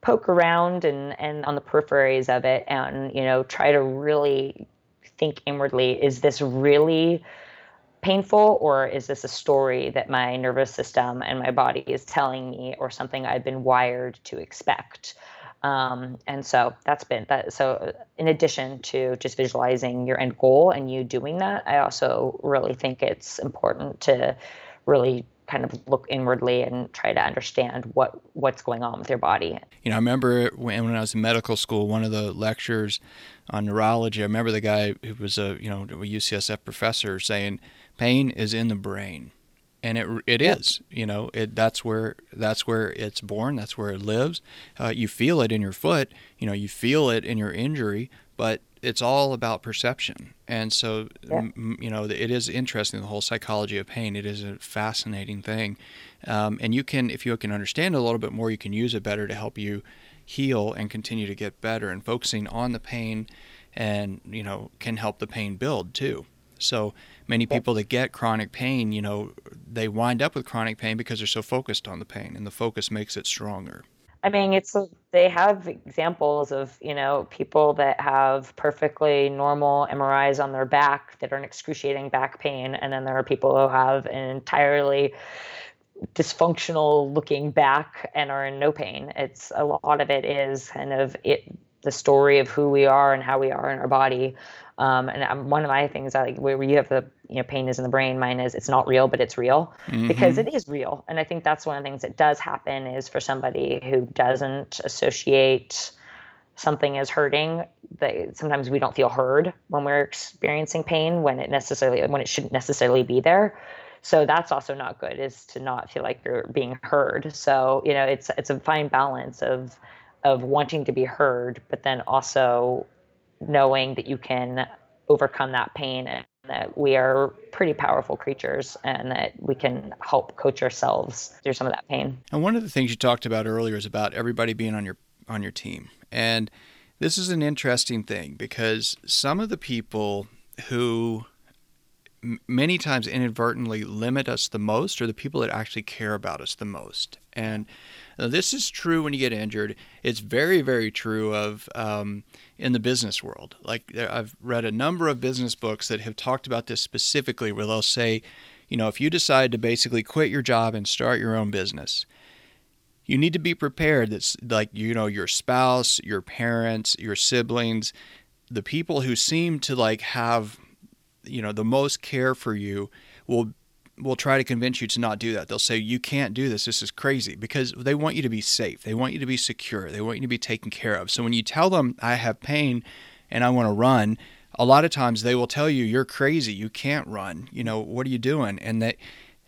poke around and, and on the peripheries of it and, you know, try to really think inwardly is this really painful or is this a story that my nervous system and my body is telling me or something I've been wired to expect? Um, and so that's been that. So, in addition to just visualizing your end goal and you doing that, I also really think it's important to really kind of look inwardly and try to understand what what's going on with your body. You know, I remember when, when I was in medical school, one of the lectures on neurology, I remember the guy who was a you know a UCSF professor saying pain is in the brain. And it it is you know it that's where that's where it's born that's where it lives. Uh, you feel it in your foot you know you feel it in your injury but it's all about perception. And so yeah. m- you know it is interesting the whole psychology of pain. It is a fascinating thing. Um, and you can if you can understand it a little bit more you can use it better to help you heal and continue to get better. And focusing on the pain and you know can help the pain build too so many people that get chronic pain, you know, they wind up with chronic pain because they're so focused on the pain, and the focus makes it stronger. I mean, it's they have examples of you know people that have perfectly normal MRIs on their back that are an excruciating back pain, and then there are people who have an entirely dysfunctional looking back and are in no pain. It's a lot of it is kind of it the story of who we are and how we are in our body. Um, and um, one of my things, I like where you have the you know pain is in the brain. Mine is it's not real, but it's real mm-hmm. because it is real. And I think that's one of the things that does happen is for somebody who doesn't associate something as hurting that sometimes we don't feel heard when we're experiencing pain when it necessarily when it shouldn't necessarily be there so that's also not good is to not feel like you're being heard so you know it's it's a fine balance of of wanting to be heard but then also knowing that you can overcome that pain and that we are pretty powerful creatures and that we can help coach ourselves through some of that pain. And one of the things you talked about earlier is about everybody being on your on your team. And this is an interesting thing because some of the people who many times inadvertently limit us the most are the people that actually care about us the most. And this is true when you get injured. It's very, very true of um, in the business world. Like I've read a number of business books that have talked about this specifically, where they'll say, you know, if you decide to basically quit your job and start your own business, you need to be prepared that like you know your spouse your parents your siblings the people who seem to like have you know the most care for you will will try to convince you to not do that. They'll say you can't do this. This is crazy because they want you to be safe. They want you to be secure. They want you to be taken care of. So when you tell them i have pain and i want to run a lot of times they will tell you you're crazy. You can't run. You know what are you doing? And that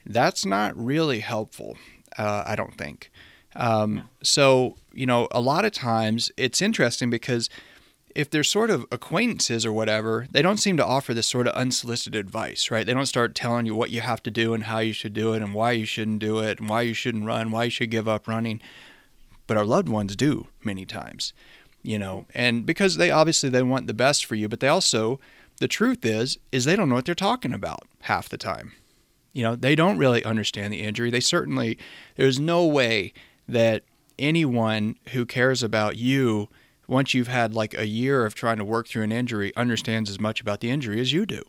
that's not really helpful uh, i don't think. Um, so, you know, a lot of times it's interesting because if they're sort of acquaintances or whatever, they don't seem to offer this sort of unsolicited advice, right? They don't start telling you what you have to do and how you should do it and why you shouldn't do it and why you shouldn't run, why you should give up running. But our loved ones do many times, you know, and because they obviously they want the best for you, but they also the truth is is they don't know what they're talking about half the time. You know, they don't really understand the injury. They certainly there's no way that anyone who cares about you once you've had like a year of trying to work through an injury understands as much about the injury as you do.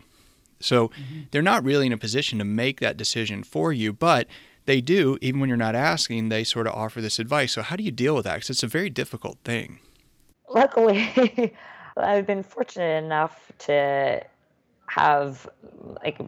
So mm-hmm. they're not really in a position to make that decision for you, but they do, even when you're not asking, they sort of offer this advice. So how do you deal with that? Because it's a very difficult thing. Luckily, I've been fortunate enough to have like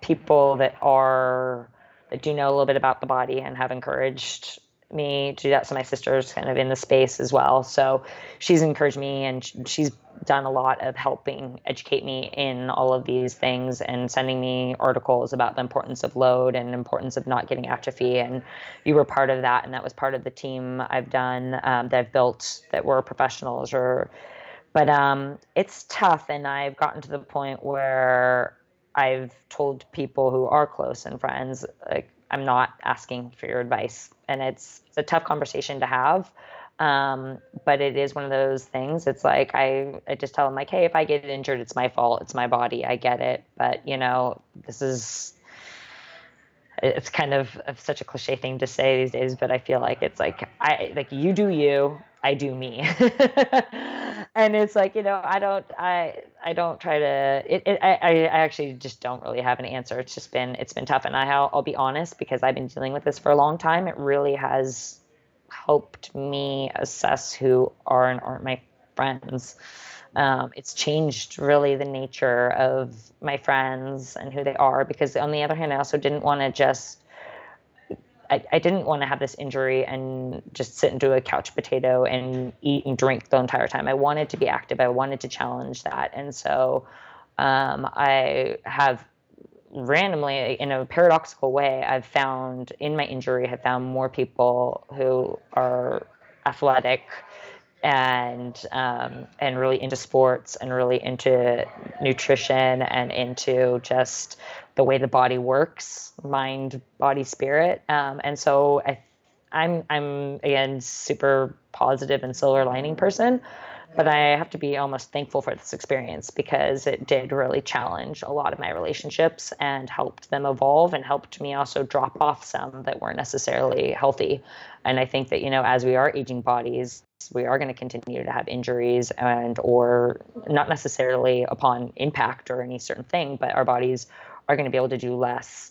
people that are that do know a little bit about the body and have encouraged me to do that. So my sister's kind of in the space as well. So she's encouraged me and she's done a lot of helping educate me in all of these things and sending me articles about the importance of load and importance of not getting atrophy. And you were part of that, and that was part of the team I've done um, that I've built that were professionals. Or, but um, it's tough, and I've gotten to the point where I've told people who are close and friends like I'm not asking for your advice. And it's, it's a tough conversation to have. Um, but it is one of those things. It's like I, I just tell them like, hey, if I get injured, it's my fault. It's my body. I get it. But you know, this is it's kind of, of such a cliche thing to say these days, but I feel like it's like I like you do you, I do me. and it's like, you know, I don't I I don't try to it, it I, I actually just don't really have an answer. It's just been it's been tough and I I'll, I'll be honest because I've been dealing with this for a long time. It really has helped me assess who are and aren't my friends. Um, it's changed really the nature of my friends and who they are because on the other hand, I also didn't want to just I, I didn't want to have this injury and just sit and do a couch potato and eat and drink the entire time. I wanted to be active. I wanted to challenge that. And so um, I have randomly, in a paradoxical way, I've found in my injury, have found more people who are athletic and um, and really into sports and really into nutrition and into just the way the body works, mind, body, spirit. Um, and so I, I'm I'm again super positive and silver lining person, but I have to be almost thankful for this experience because it did really challenge a lot of my relationships and helped them evolve and helped me also drop off some that weren't necessarily healthy. And I think that you know as we are aging bodies, we are going to continue to have injuries and or not necessarily upon impact or any certain thing, but our bodies are going to be able to do less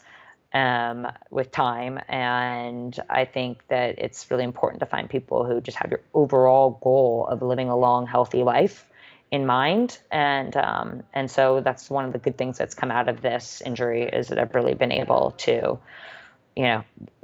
um, with time. And I think that it's really important to find people who just have your overall goal of living a long, healthy life in mind. And um, and so that's one of the good things that's come out of this injury is that I've really been able to, you know,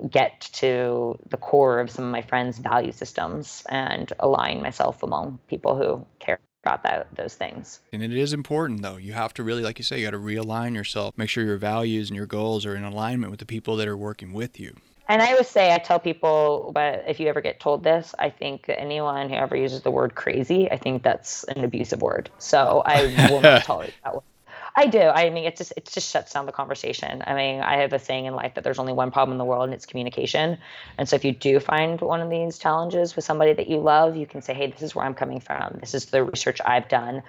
get to the core of some of my friends' value systems and align myself among people who care about that, those things. And it is important, though. You have to really, like you say, you got to realign yourself, make sure your values and your goals are in alignment with the people that are working with you. And I always say, I tell people, but if you ever get told this, I think anyone who ever uses the word crazy, I think that's an abusive word. So I will not tolerate that word. I do. I mean, it just it just shuts down the conversation. I mean, I have a saying in life that there's only one problem in the world, and it's communication. And so, if you do find one of these challenges with somebody that you love, you can say, "Hey, this is where I'm coming from. This is the research I've done."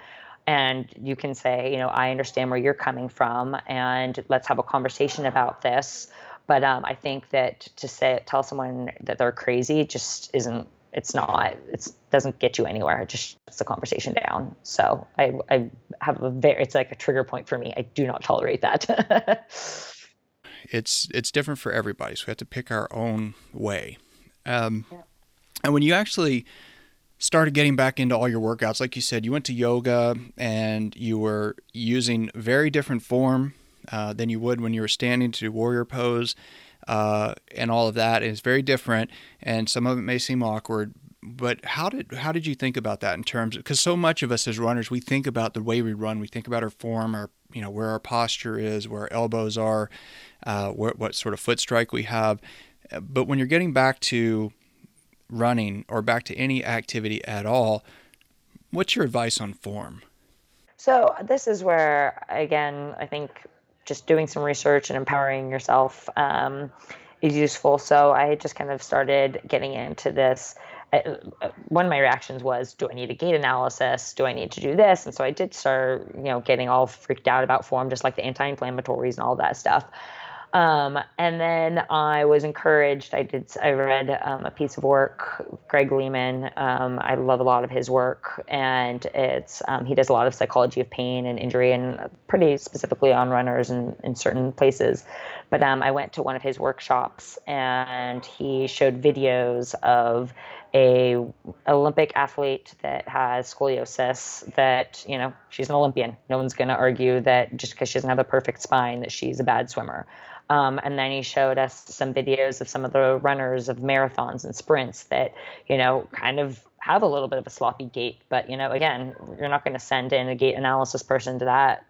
And you can say, you know, I understand where you're coming from, and let's have a conversation about this. But um, I think that to say tell someone that they're crazy just isn't it's not it doesn't get you anywhere it just shuts the conversation down. So i i have a very it's like a trigger point for me i do not tolerate that. It's it's different for everybody so we have to pick our own way. Um, yeah. and when you actually started getting back into all your workouts like you said you went to yoga and you were using very different form uh, than you would when you were standing to do warrior pose uh, and all of that is very different, and some of it may seem awkward. But how did how did you think about that in terms of because so much of us as runners we think about the way we run, we think about our form, our you know where our posture is, where our elbows are, uh, what sort of foot strike we have. But when you're getting back to running or back to any activity at all, what's your advice on form? So this is where again I think just doing some research and empowering yourself um, is useful. So I just kind of started getting into this. Uh, one of my reactions was, do I need a gait analysis? Do I need to do this? And so I did start, you know, getting all freaked out about form, just like the anti-inflammatories and all that stuff. Um, and then I was encouraged. I did. I read um, a piece of work, Greg Lehman. Um, I love a lot of his work, and it's um, he does a lot of psychology of pain and injury, and pretty specifically on runners and in certain places. But um, I went to one of his workshops, and he showed videos of a Olympic athlete that has scoliosis that you know she's an Olympian. No one's going to argue that just because she doesn't have a perfect spine that she's a bad swimmer. Um, and then he showed us some videos of some of the runners of marathons and sprints that, you know, kind of have a little bit of a sloppy gait. But, you know, again, you're not going to send in a gait analysis person to that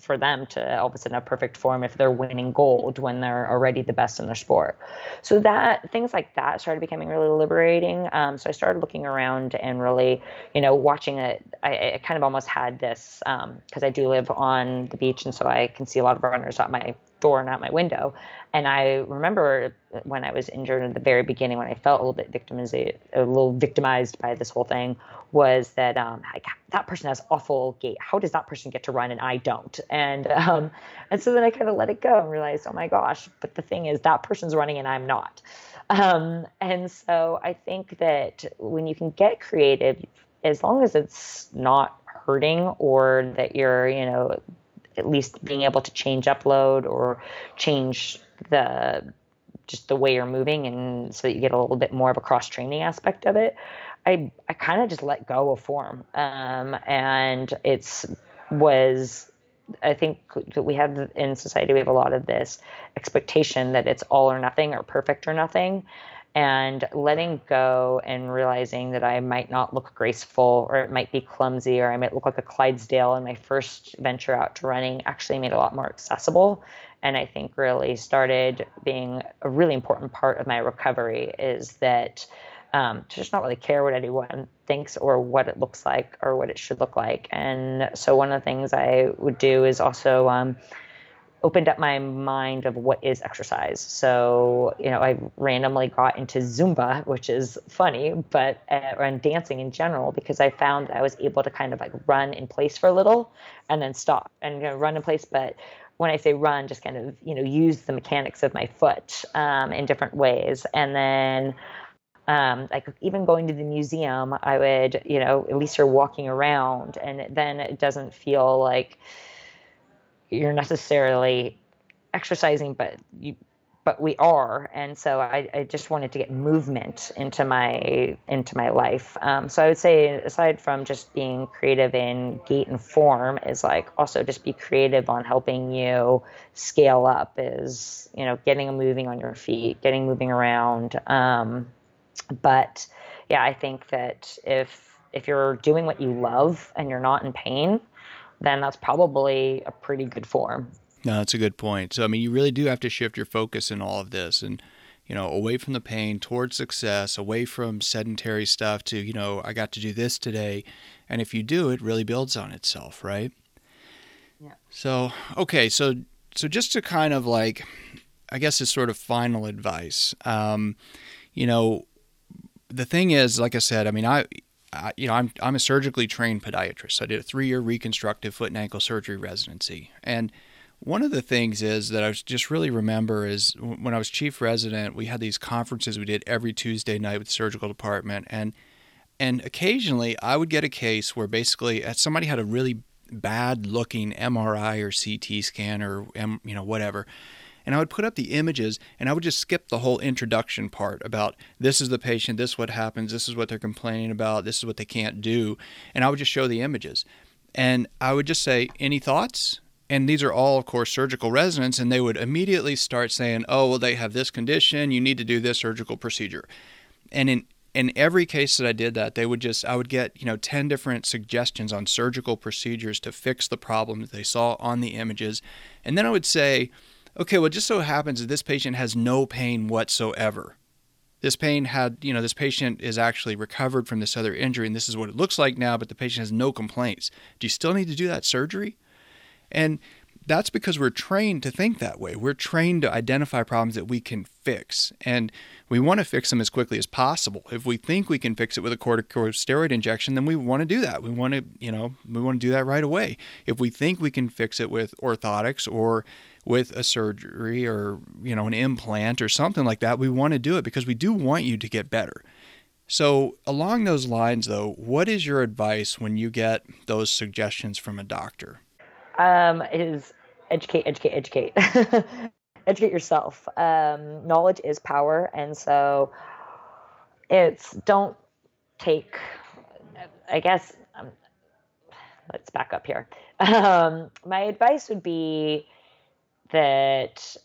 for them to all of a sudden have perfect form if they're winning gold when they're already the best in their sport. So that things like that started becoming really liberating. Um, so I started looking around and really, you know, watching it. I, I kind of almost had this because um, I do live on the beach, and so I can see a lot of runners at my door and out my window. And I remember when I was injured at the very beginning, when I felt a little bit victimized, a little victimized by this whole thing, was that um, that person has awful gait. How does that person get to run and I don't? And um, and so then I kind of let it go and realized, oh my gosh! But the thing is, that person's running and I'm not. Um, and so I think that when you can get creative, as long as it's not hurting or that you're, you know, at least being able to change upload or change the just the way you're moving and so that you get a little bit more of a cross training aspect of it. I i kind of just let go of form um, and it's was i think that we have in society we have a lot of this expectation that it's all or nothing or perfect or nothing and letting go and realizing that I might not look graceful or it might be clumsy or I might look like a Clydesdale in my first venture out to running actually made a lot more accessible. And I think really started being a really important part of my recovery is that um, to just not really care what anyone thinks or what it looks like or what it should look like. And so one of the things I would do is also um, opened up my mind of what is exercise. So, you know, I randomly got into Zumba, which is funny, but uh, and dancing in general because I found that I was able to kind of like run in place for a little and then stop and you know, run in place. But when I say run, just kind of you know use the mechanics of my foot um, in different ways, and then. Um, like even going to the museum, I would, you know, at least you're walking around, and then it doesn't feel like you're necessarily exercising, but you but we are. And so I, I just wanted to get movement into my into my life. Um, so i would say aside from just being creative in gait and form is like also just be creative on helping you scale up is you know getting moving on your feet getting moving around. Um, but yeah i think that if if you're doing what you love and you're not in pain then that's probably a pretty good form no, that's a good point. So, I mean, you really do have to shift your focus in all of this and, you know, away from the pain towards success, away from sedentary stuff to, you know, I got to do this today. And if you do, it really builds on itself, right? Yeah. So, okay. So, so just to kind of like, I guess, is sort of final advice. Um, you know, the thing is, like I said, I mean, I, I, you know, I'm I'm a surgically trained podiatrist. So I did a three year reconstructive foot and ankle surgery residency, and one of the things is that I just really remember is when I was chief resident, we had these conferences we did every Tuesday night with the surgical department, and and occasionally I would get a case where basically uh, somebody had a really bad looking MRI or CT scan or you know whatever, and I would put up the images and I would just skip the whole introduction part about this is the patient, this is what happens, this is what they're complaining about, this is what they can't do, and I would just show the images. And I would just say, any thoughts? and these are all, of course, surgical residents, and they would immediately start saying, "Oh, well, they have this condition. You need to do this surgical procedure." And in in every case that I did that, they would just I would get you know ten different suggestions on surgical procedures to fix the problem that they saw on the images, and then I would say, "Okay, well, just so happens that this patient has no pain whatsoever." This pain had, you know, this patient is actually recovered from this other injury, and this is what it looks like now, but the patient has no complaints. Do you still need to do that surgery? And that's because we're trained to think that way. We're trained to identify problems that we can fix. And we want to fix them as quickly as possible. If we think we can fix it with a corticosteroid injection, then we want to do that. We want to, you know, we want to do that right away. If we think we can fix it with orthotics or with a surgery or, you know, an implant or something like that, we want to do it because we do want you to get better. So, along those lines, though, what is your advice when you get those suggestions from a doctor? um, is educate, educate, educate. educate yourself. Um, knowledge is power, and so it's don't take. I guess um, let's back up here. Um, my advice would be that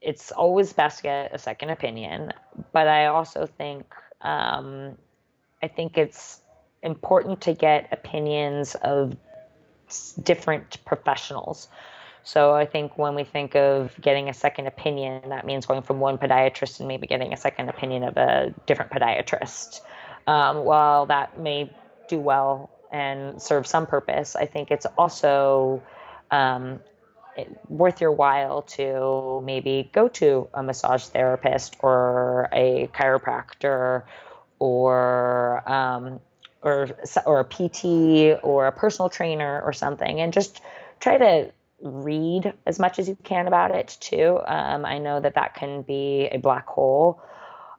it's always best to get a second opinion, but I also think um, I think it's important to get opinions of different professionals. So I think when we think of getting a second opinion, that means going from one podiatrist and maybe getting a second opinion of a different podiatrist. Um, while that may do well and serve some purpose, I think it's also um, worth your while to maybe go to a massage therapist or a chiropractor or um, or or a PT or a personal trainer or something, and just try to read as much as you can about it too. Um, I know that that can be a black hole,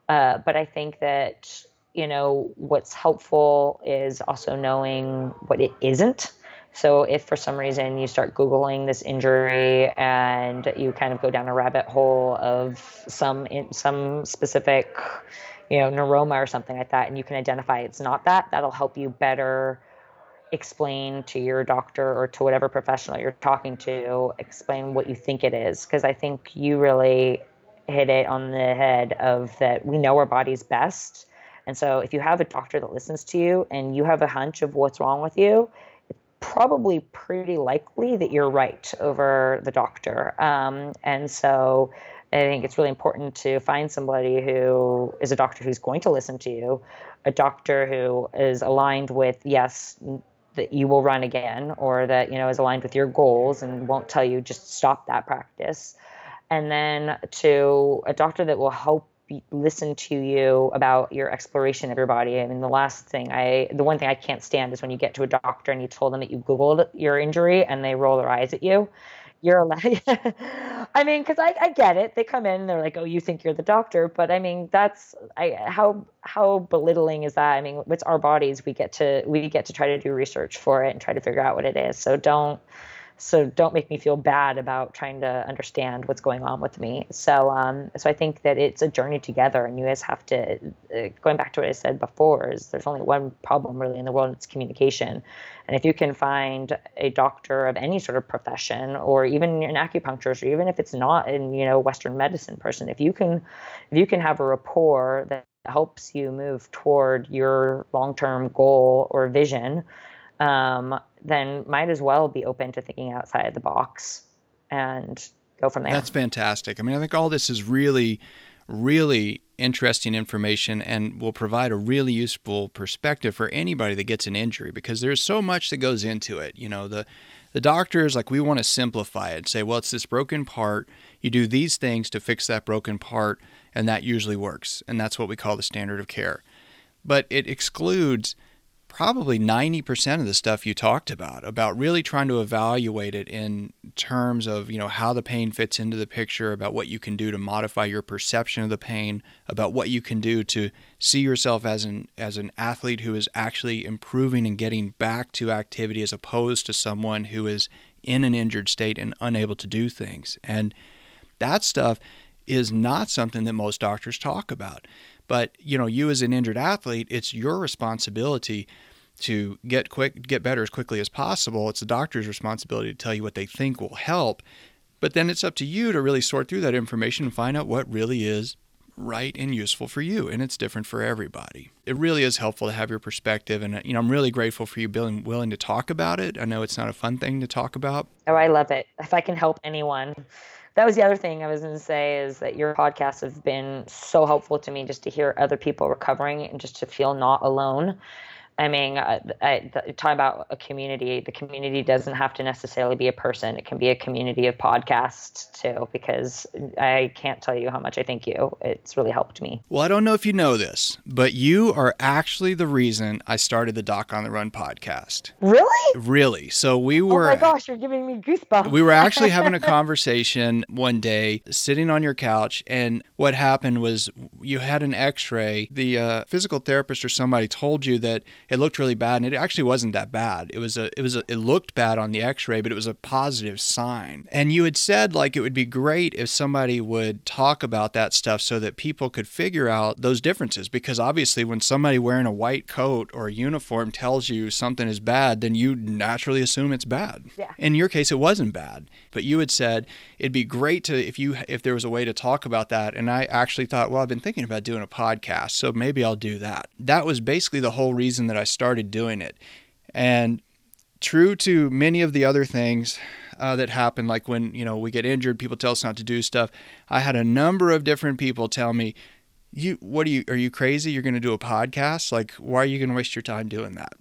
uh, but I think that you know what's helpful is also knowing what it isn't. So if for some reason you start googling this injury and you kind of go down a rabbit hole of some some specific you know, neuroma or something like that, and you can identify it's not that, that'll help you better explain to your doctor or to whatever professional you're talking to, explain what you think it is. Because I think you really hit it on the head of that we know our body's best. And so if you have a doctor that listens to you and you have a hunch of what's wrong with you, probably pretty likely that you're right over the doctor. Um, and so I think it's really important to find somebody who is a doctor who's going to listen to you, a doctor who is aligned with, yes, that you will run again, or that, you know, is aligned with your goals and won't tell you just stop that practice. And then to a doctor that will help listen to you about your exploration of your body. I mean, the last thing I, the one thing I can't stand is when you get to a doctor and you told them that you Googled your injury and they roll their eyes at you you're allowed. I mean, because I, I get it. They come in and they're like, "Oh, you think you're the doctor," but I mean, that's I how how belittling is that? I mean, it's our bodies. We get to we get to try to do research for it and try to figure out what it is. So don't so don't make me feel bad about trying to understand what's going on with me. So, um, so I think that it's a journey together, and you guys have to. Uh, going back to what I said before, is there's only one problem really in the world, and it's communication. And if you can find a doctor of any sort of profession, or even an acupuncturist, or even if it's not in you know Western medicine person, if you can, if you can have a rapport that helps you move toward your long-term goal or vision um, then might as well be open to thinking outside the box and go from there. That's fantastic. I mean, I think all this is really, really interesting information and will provide a really useful perspective for anybody that gets an injury because there's so much that goes into it. You know, the the doctors like we want to simplify it, say, well, it's this broken part. You do these things to fix that broken part, and that usually works. And that's what we call the standard of care. But it excludes probably 90% of the stuff you talked about about really trying to evaluate it in terms of you know how the pain fits into the picture about what you can do to modify your perception of the pain about what you can do to see yourself as an as an athlete who is actually improving and getting back to activity as opposed to someone who is in an injured state and unable to do things. And that stuff is not something that most doctors talk about but you know, you as an injured athlete, it's your responsibility to get quick, get better as quickly as possible. It's the doctor's responsibility to tell you what they think will help. But then it's up to you to really sort through that information and find out what really is right and useful for you. And it's different for everybody. It really is helpful to have your perspective. And uh, you know i'm really grateful for you being willing to talk about it. I know it's not a fun thing to talk about. Oh i love it. If i can help anyone that was the other thing I was going to say is that your podcasts have been so helpful to me just to hear other people recovering and just to feel not alone. I mean, I, I, talk about a community. The community doesn't have to necessarily be a person. It can be a community of podcasts too, because I can't tell you how much I thank you. It's really helped me. Well, I don't know if you know this, but you are actually the reason I started the Doc on the Run podcast. Really? Really. So we were. Oh my gosh, you're giving me goosebumps. we were actually having a conversation one day, sitting on your couch, and what happened was you had an X-ray. The uh, physical therapist or somebody told you that it looked really bad, and it actually wasn't that bad. It was a, it was a, it looked bad on the X-ray, but it was a positive sign. And you had said like it would be great if somebody would talk about that stuff so that people could figure out those differences. Because obviously, when somebody wearing a white coat or a uniform tells you something is bad, then you naturally assume it's bad. Yeah. In your case, it wasn't bad, but you had said it'd be great to if you if there was a way to talk about that. And I actually thought, well, I've been thinking about doing a podcast, so maybe I'll do that. That was basically the whole reason that that I started doing it. And true to many of the other things uh, that happen, like when you know we get injured, people tell us not to do stuff. I had a number of different people tell me, "You, what are you? Are you crazy? You're going to do a podcast? Like, why are you going to waste your time doing that?"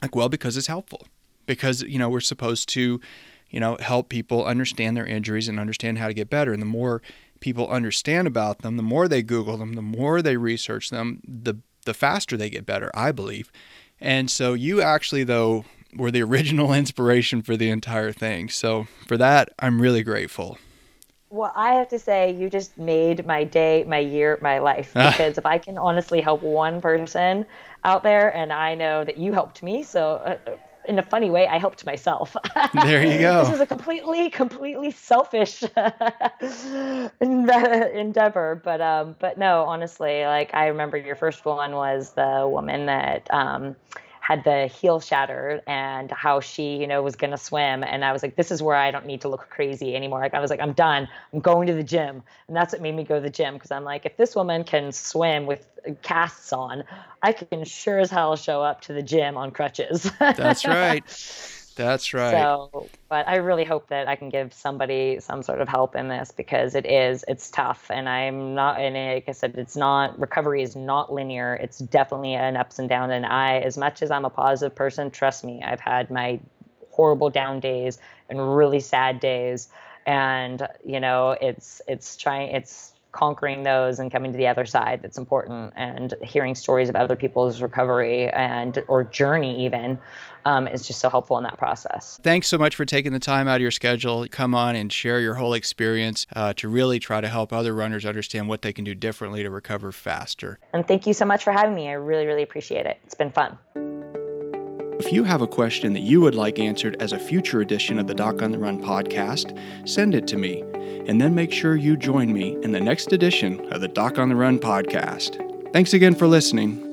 Like, well, because it's helpful. Because you know we're supposed to, you know, help people understand their injuries and understand how to get better. And the more people understand about them, the more they Google them, the more they research them, the the faster they get better, I believe. And so you actually, though, were the original inspiration for the entire thing. So for that, I'm really grateful. Well, I have to say, you just made my day, my year, my life. Because if I can honestly help one person out there, and I know that you helped me, so uh, in a funny way, I helped myself. There you go. this is a completely, completely selfish endeavor, but um, but no, honestly, like I remember your first one was the woman that um had the heel shattered and how she, you know, was going to swim. And I was like, this is where I don't need to look crazy anymore. Like, I was like, I'm done. I'm going to the gym. And that's what made me go to the gym because I'm like, if this woman can swim with casts on, I can sure as hell show up to the gym on crutches. That's right. That's right. So, but I really hope that I can give somebody some sort of help in this because it is, it's tough. And I'm not, and like I said, it's not, recovery is not linear. It's definitely an ups and downs. And I, as much as I'm a positive person, trust me, I've had my horrible down days and really sad days. And, you know, it's, it's trying, it's, conquering those and coming to the other side that's important and hearing stories of other people's recovery and or journey even um, is just so helpful in that process. Thanks so much for taking the time out of your schedule. Come on and share your whole experience uh, to really try to help other runners understand what they can do differently to recover faster. And thank you so much for having me. I really really appreciate it. It's been fun. If you have a question that you would like answered as a future edition of the Doc on the Run podcast, send it to me, and then make sure you join me in the next edition of the Doc on the Run podcast. Thanks again for listening.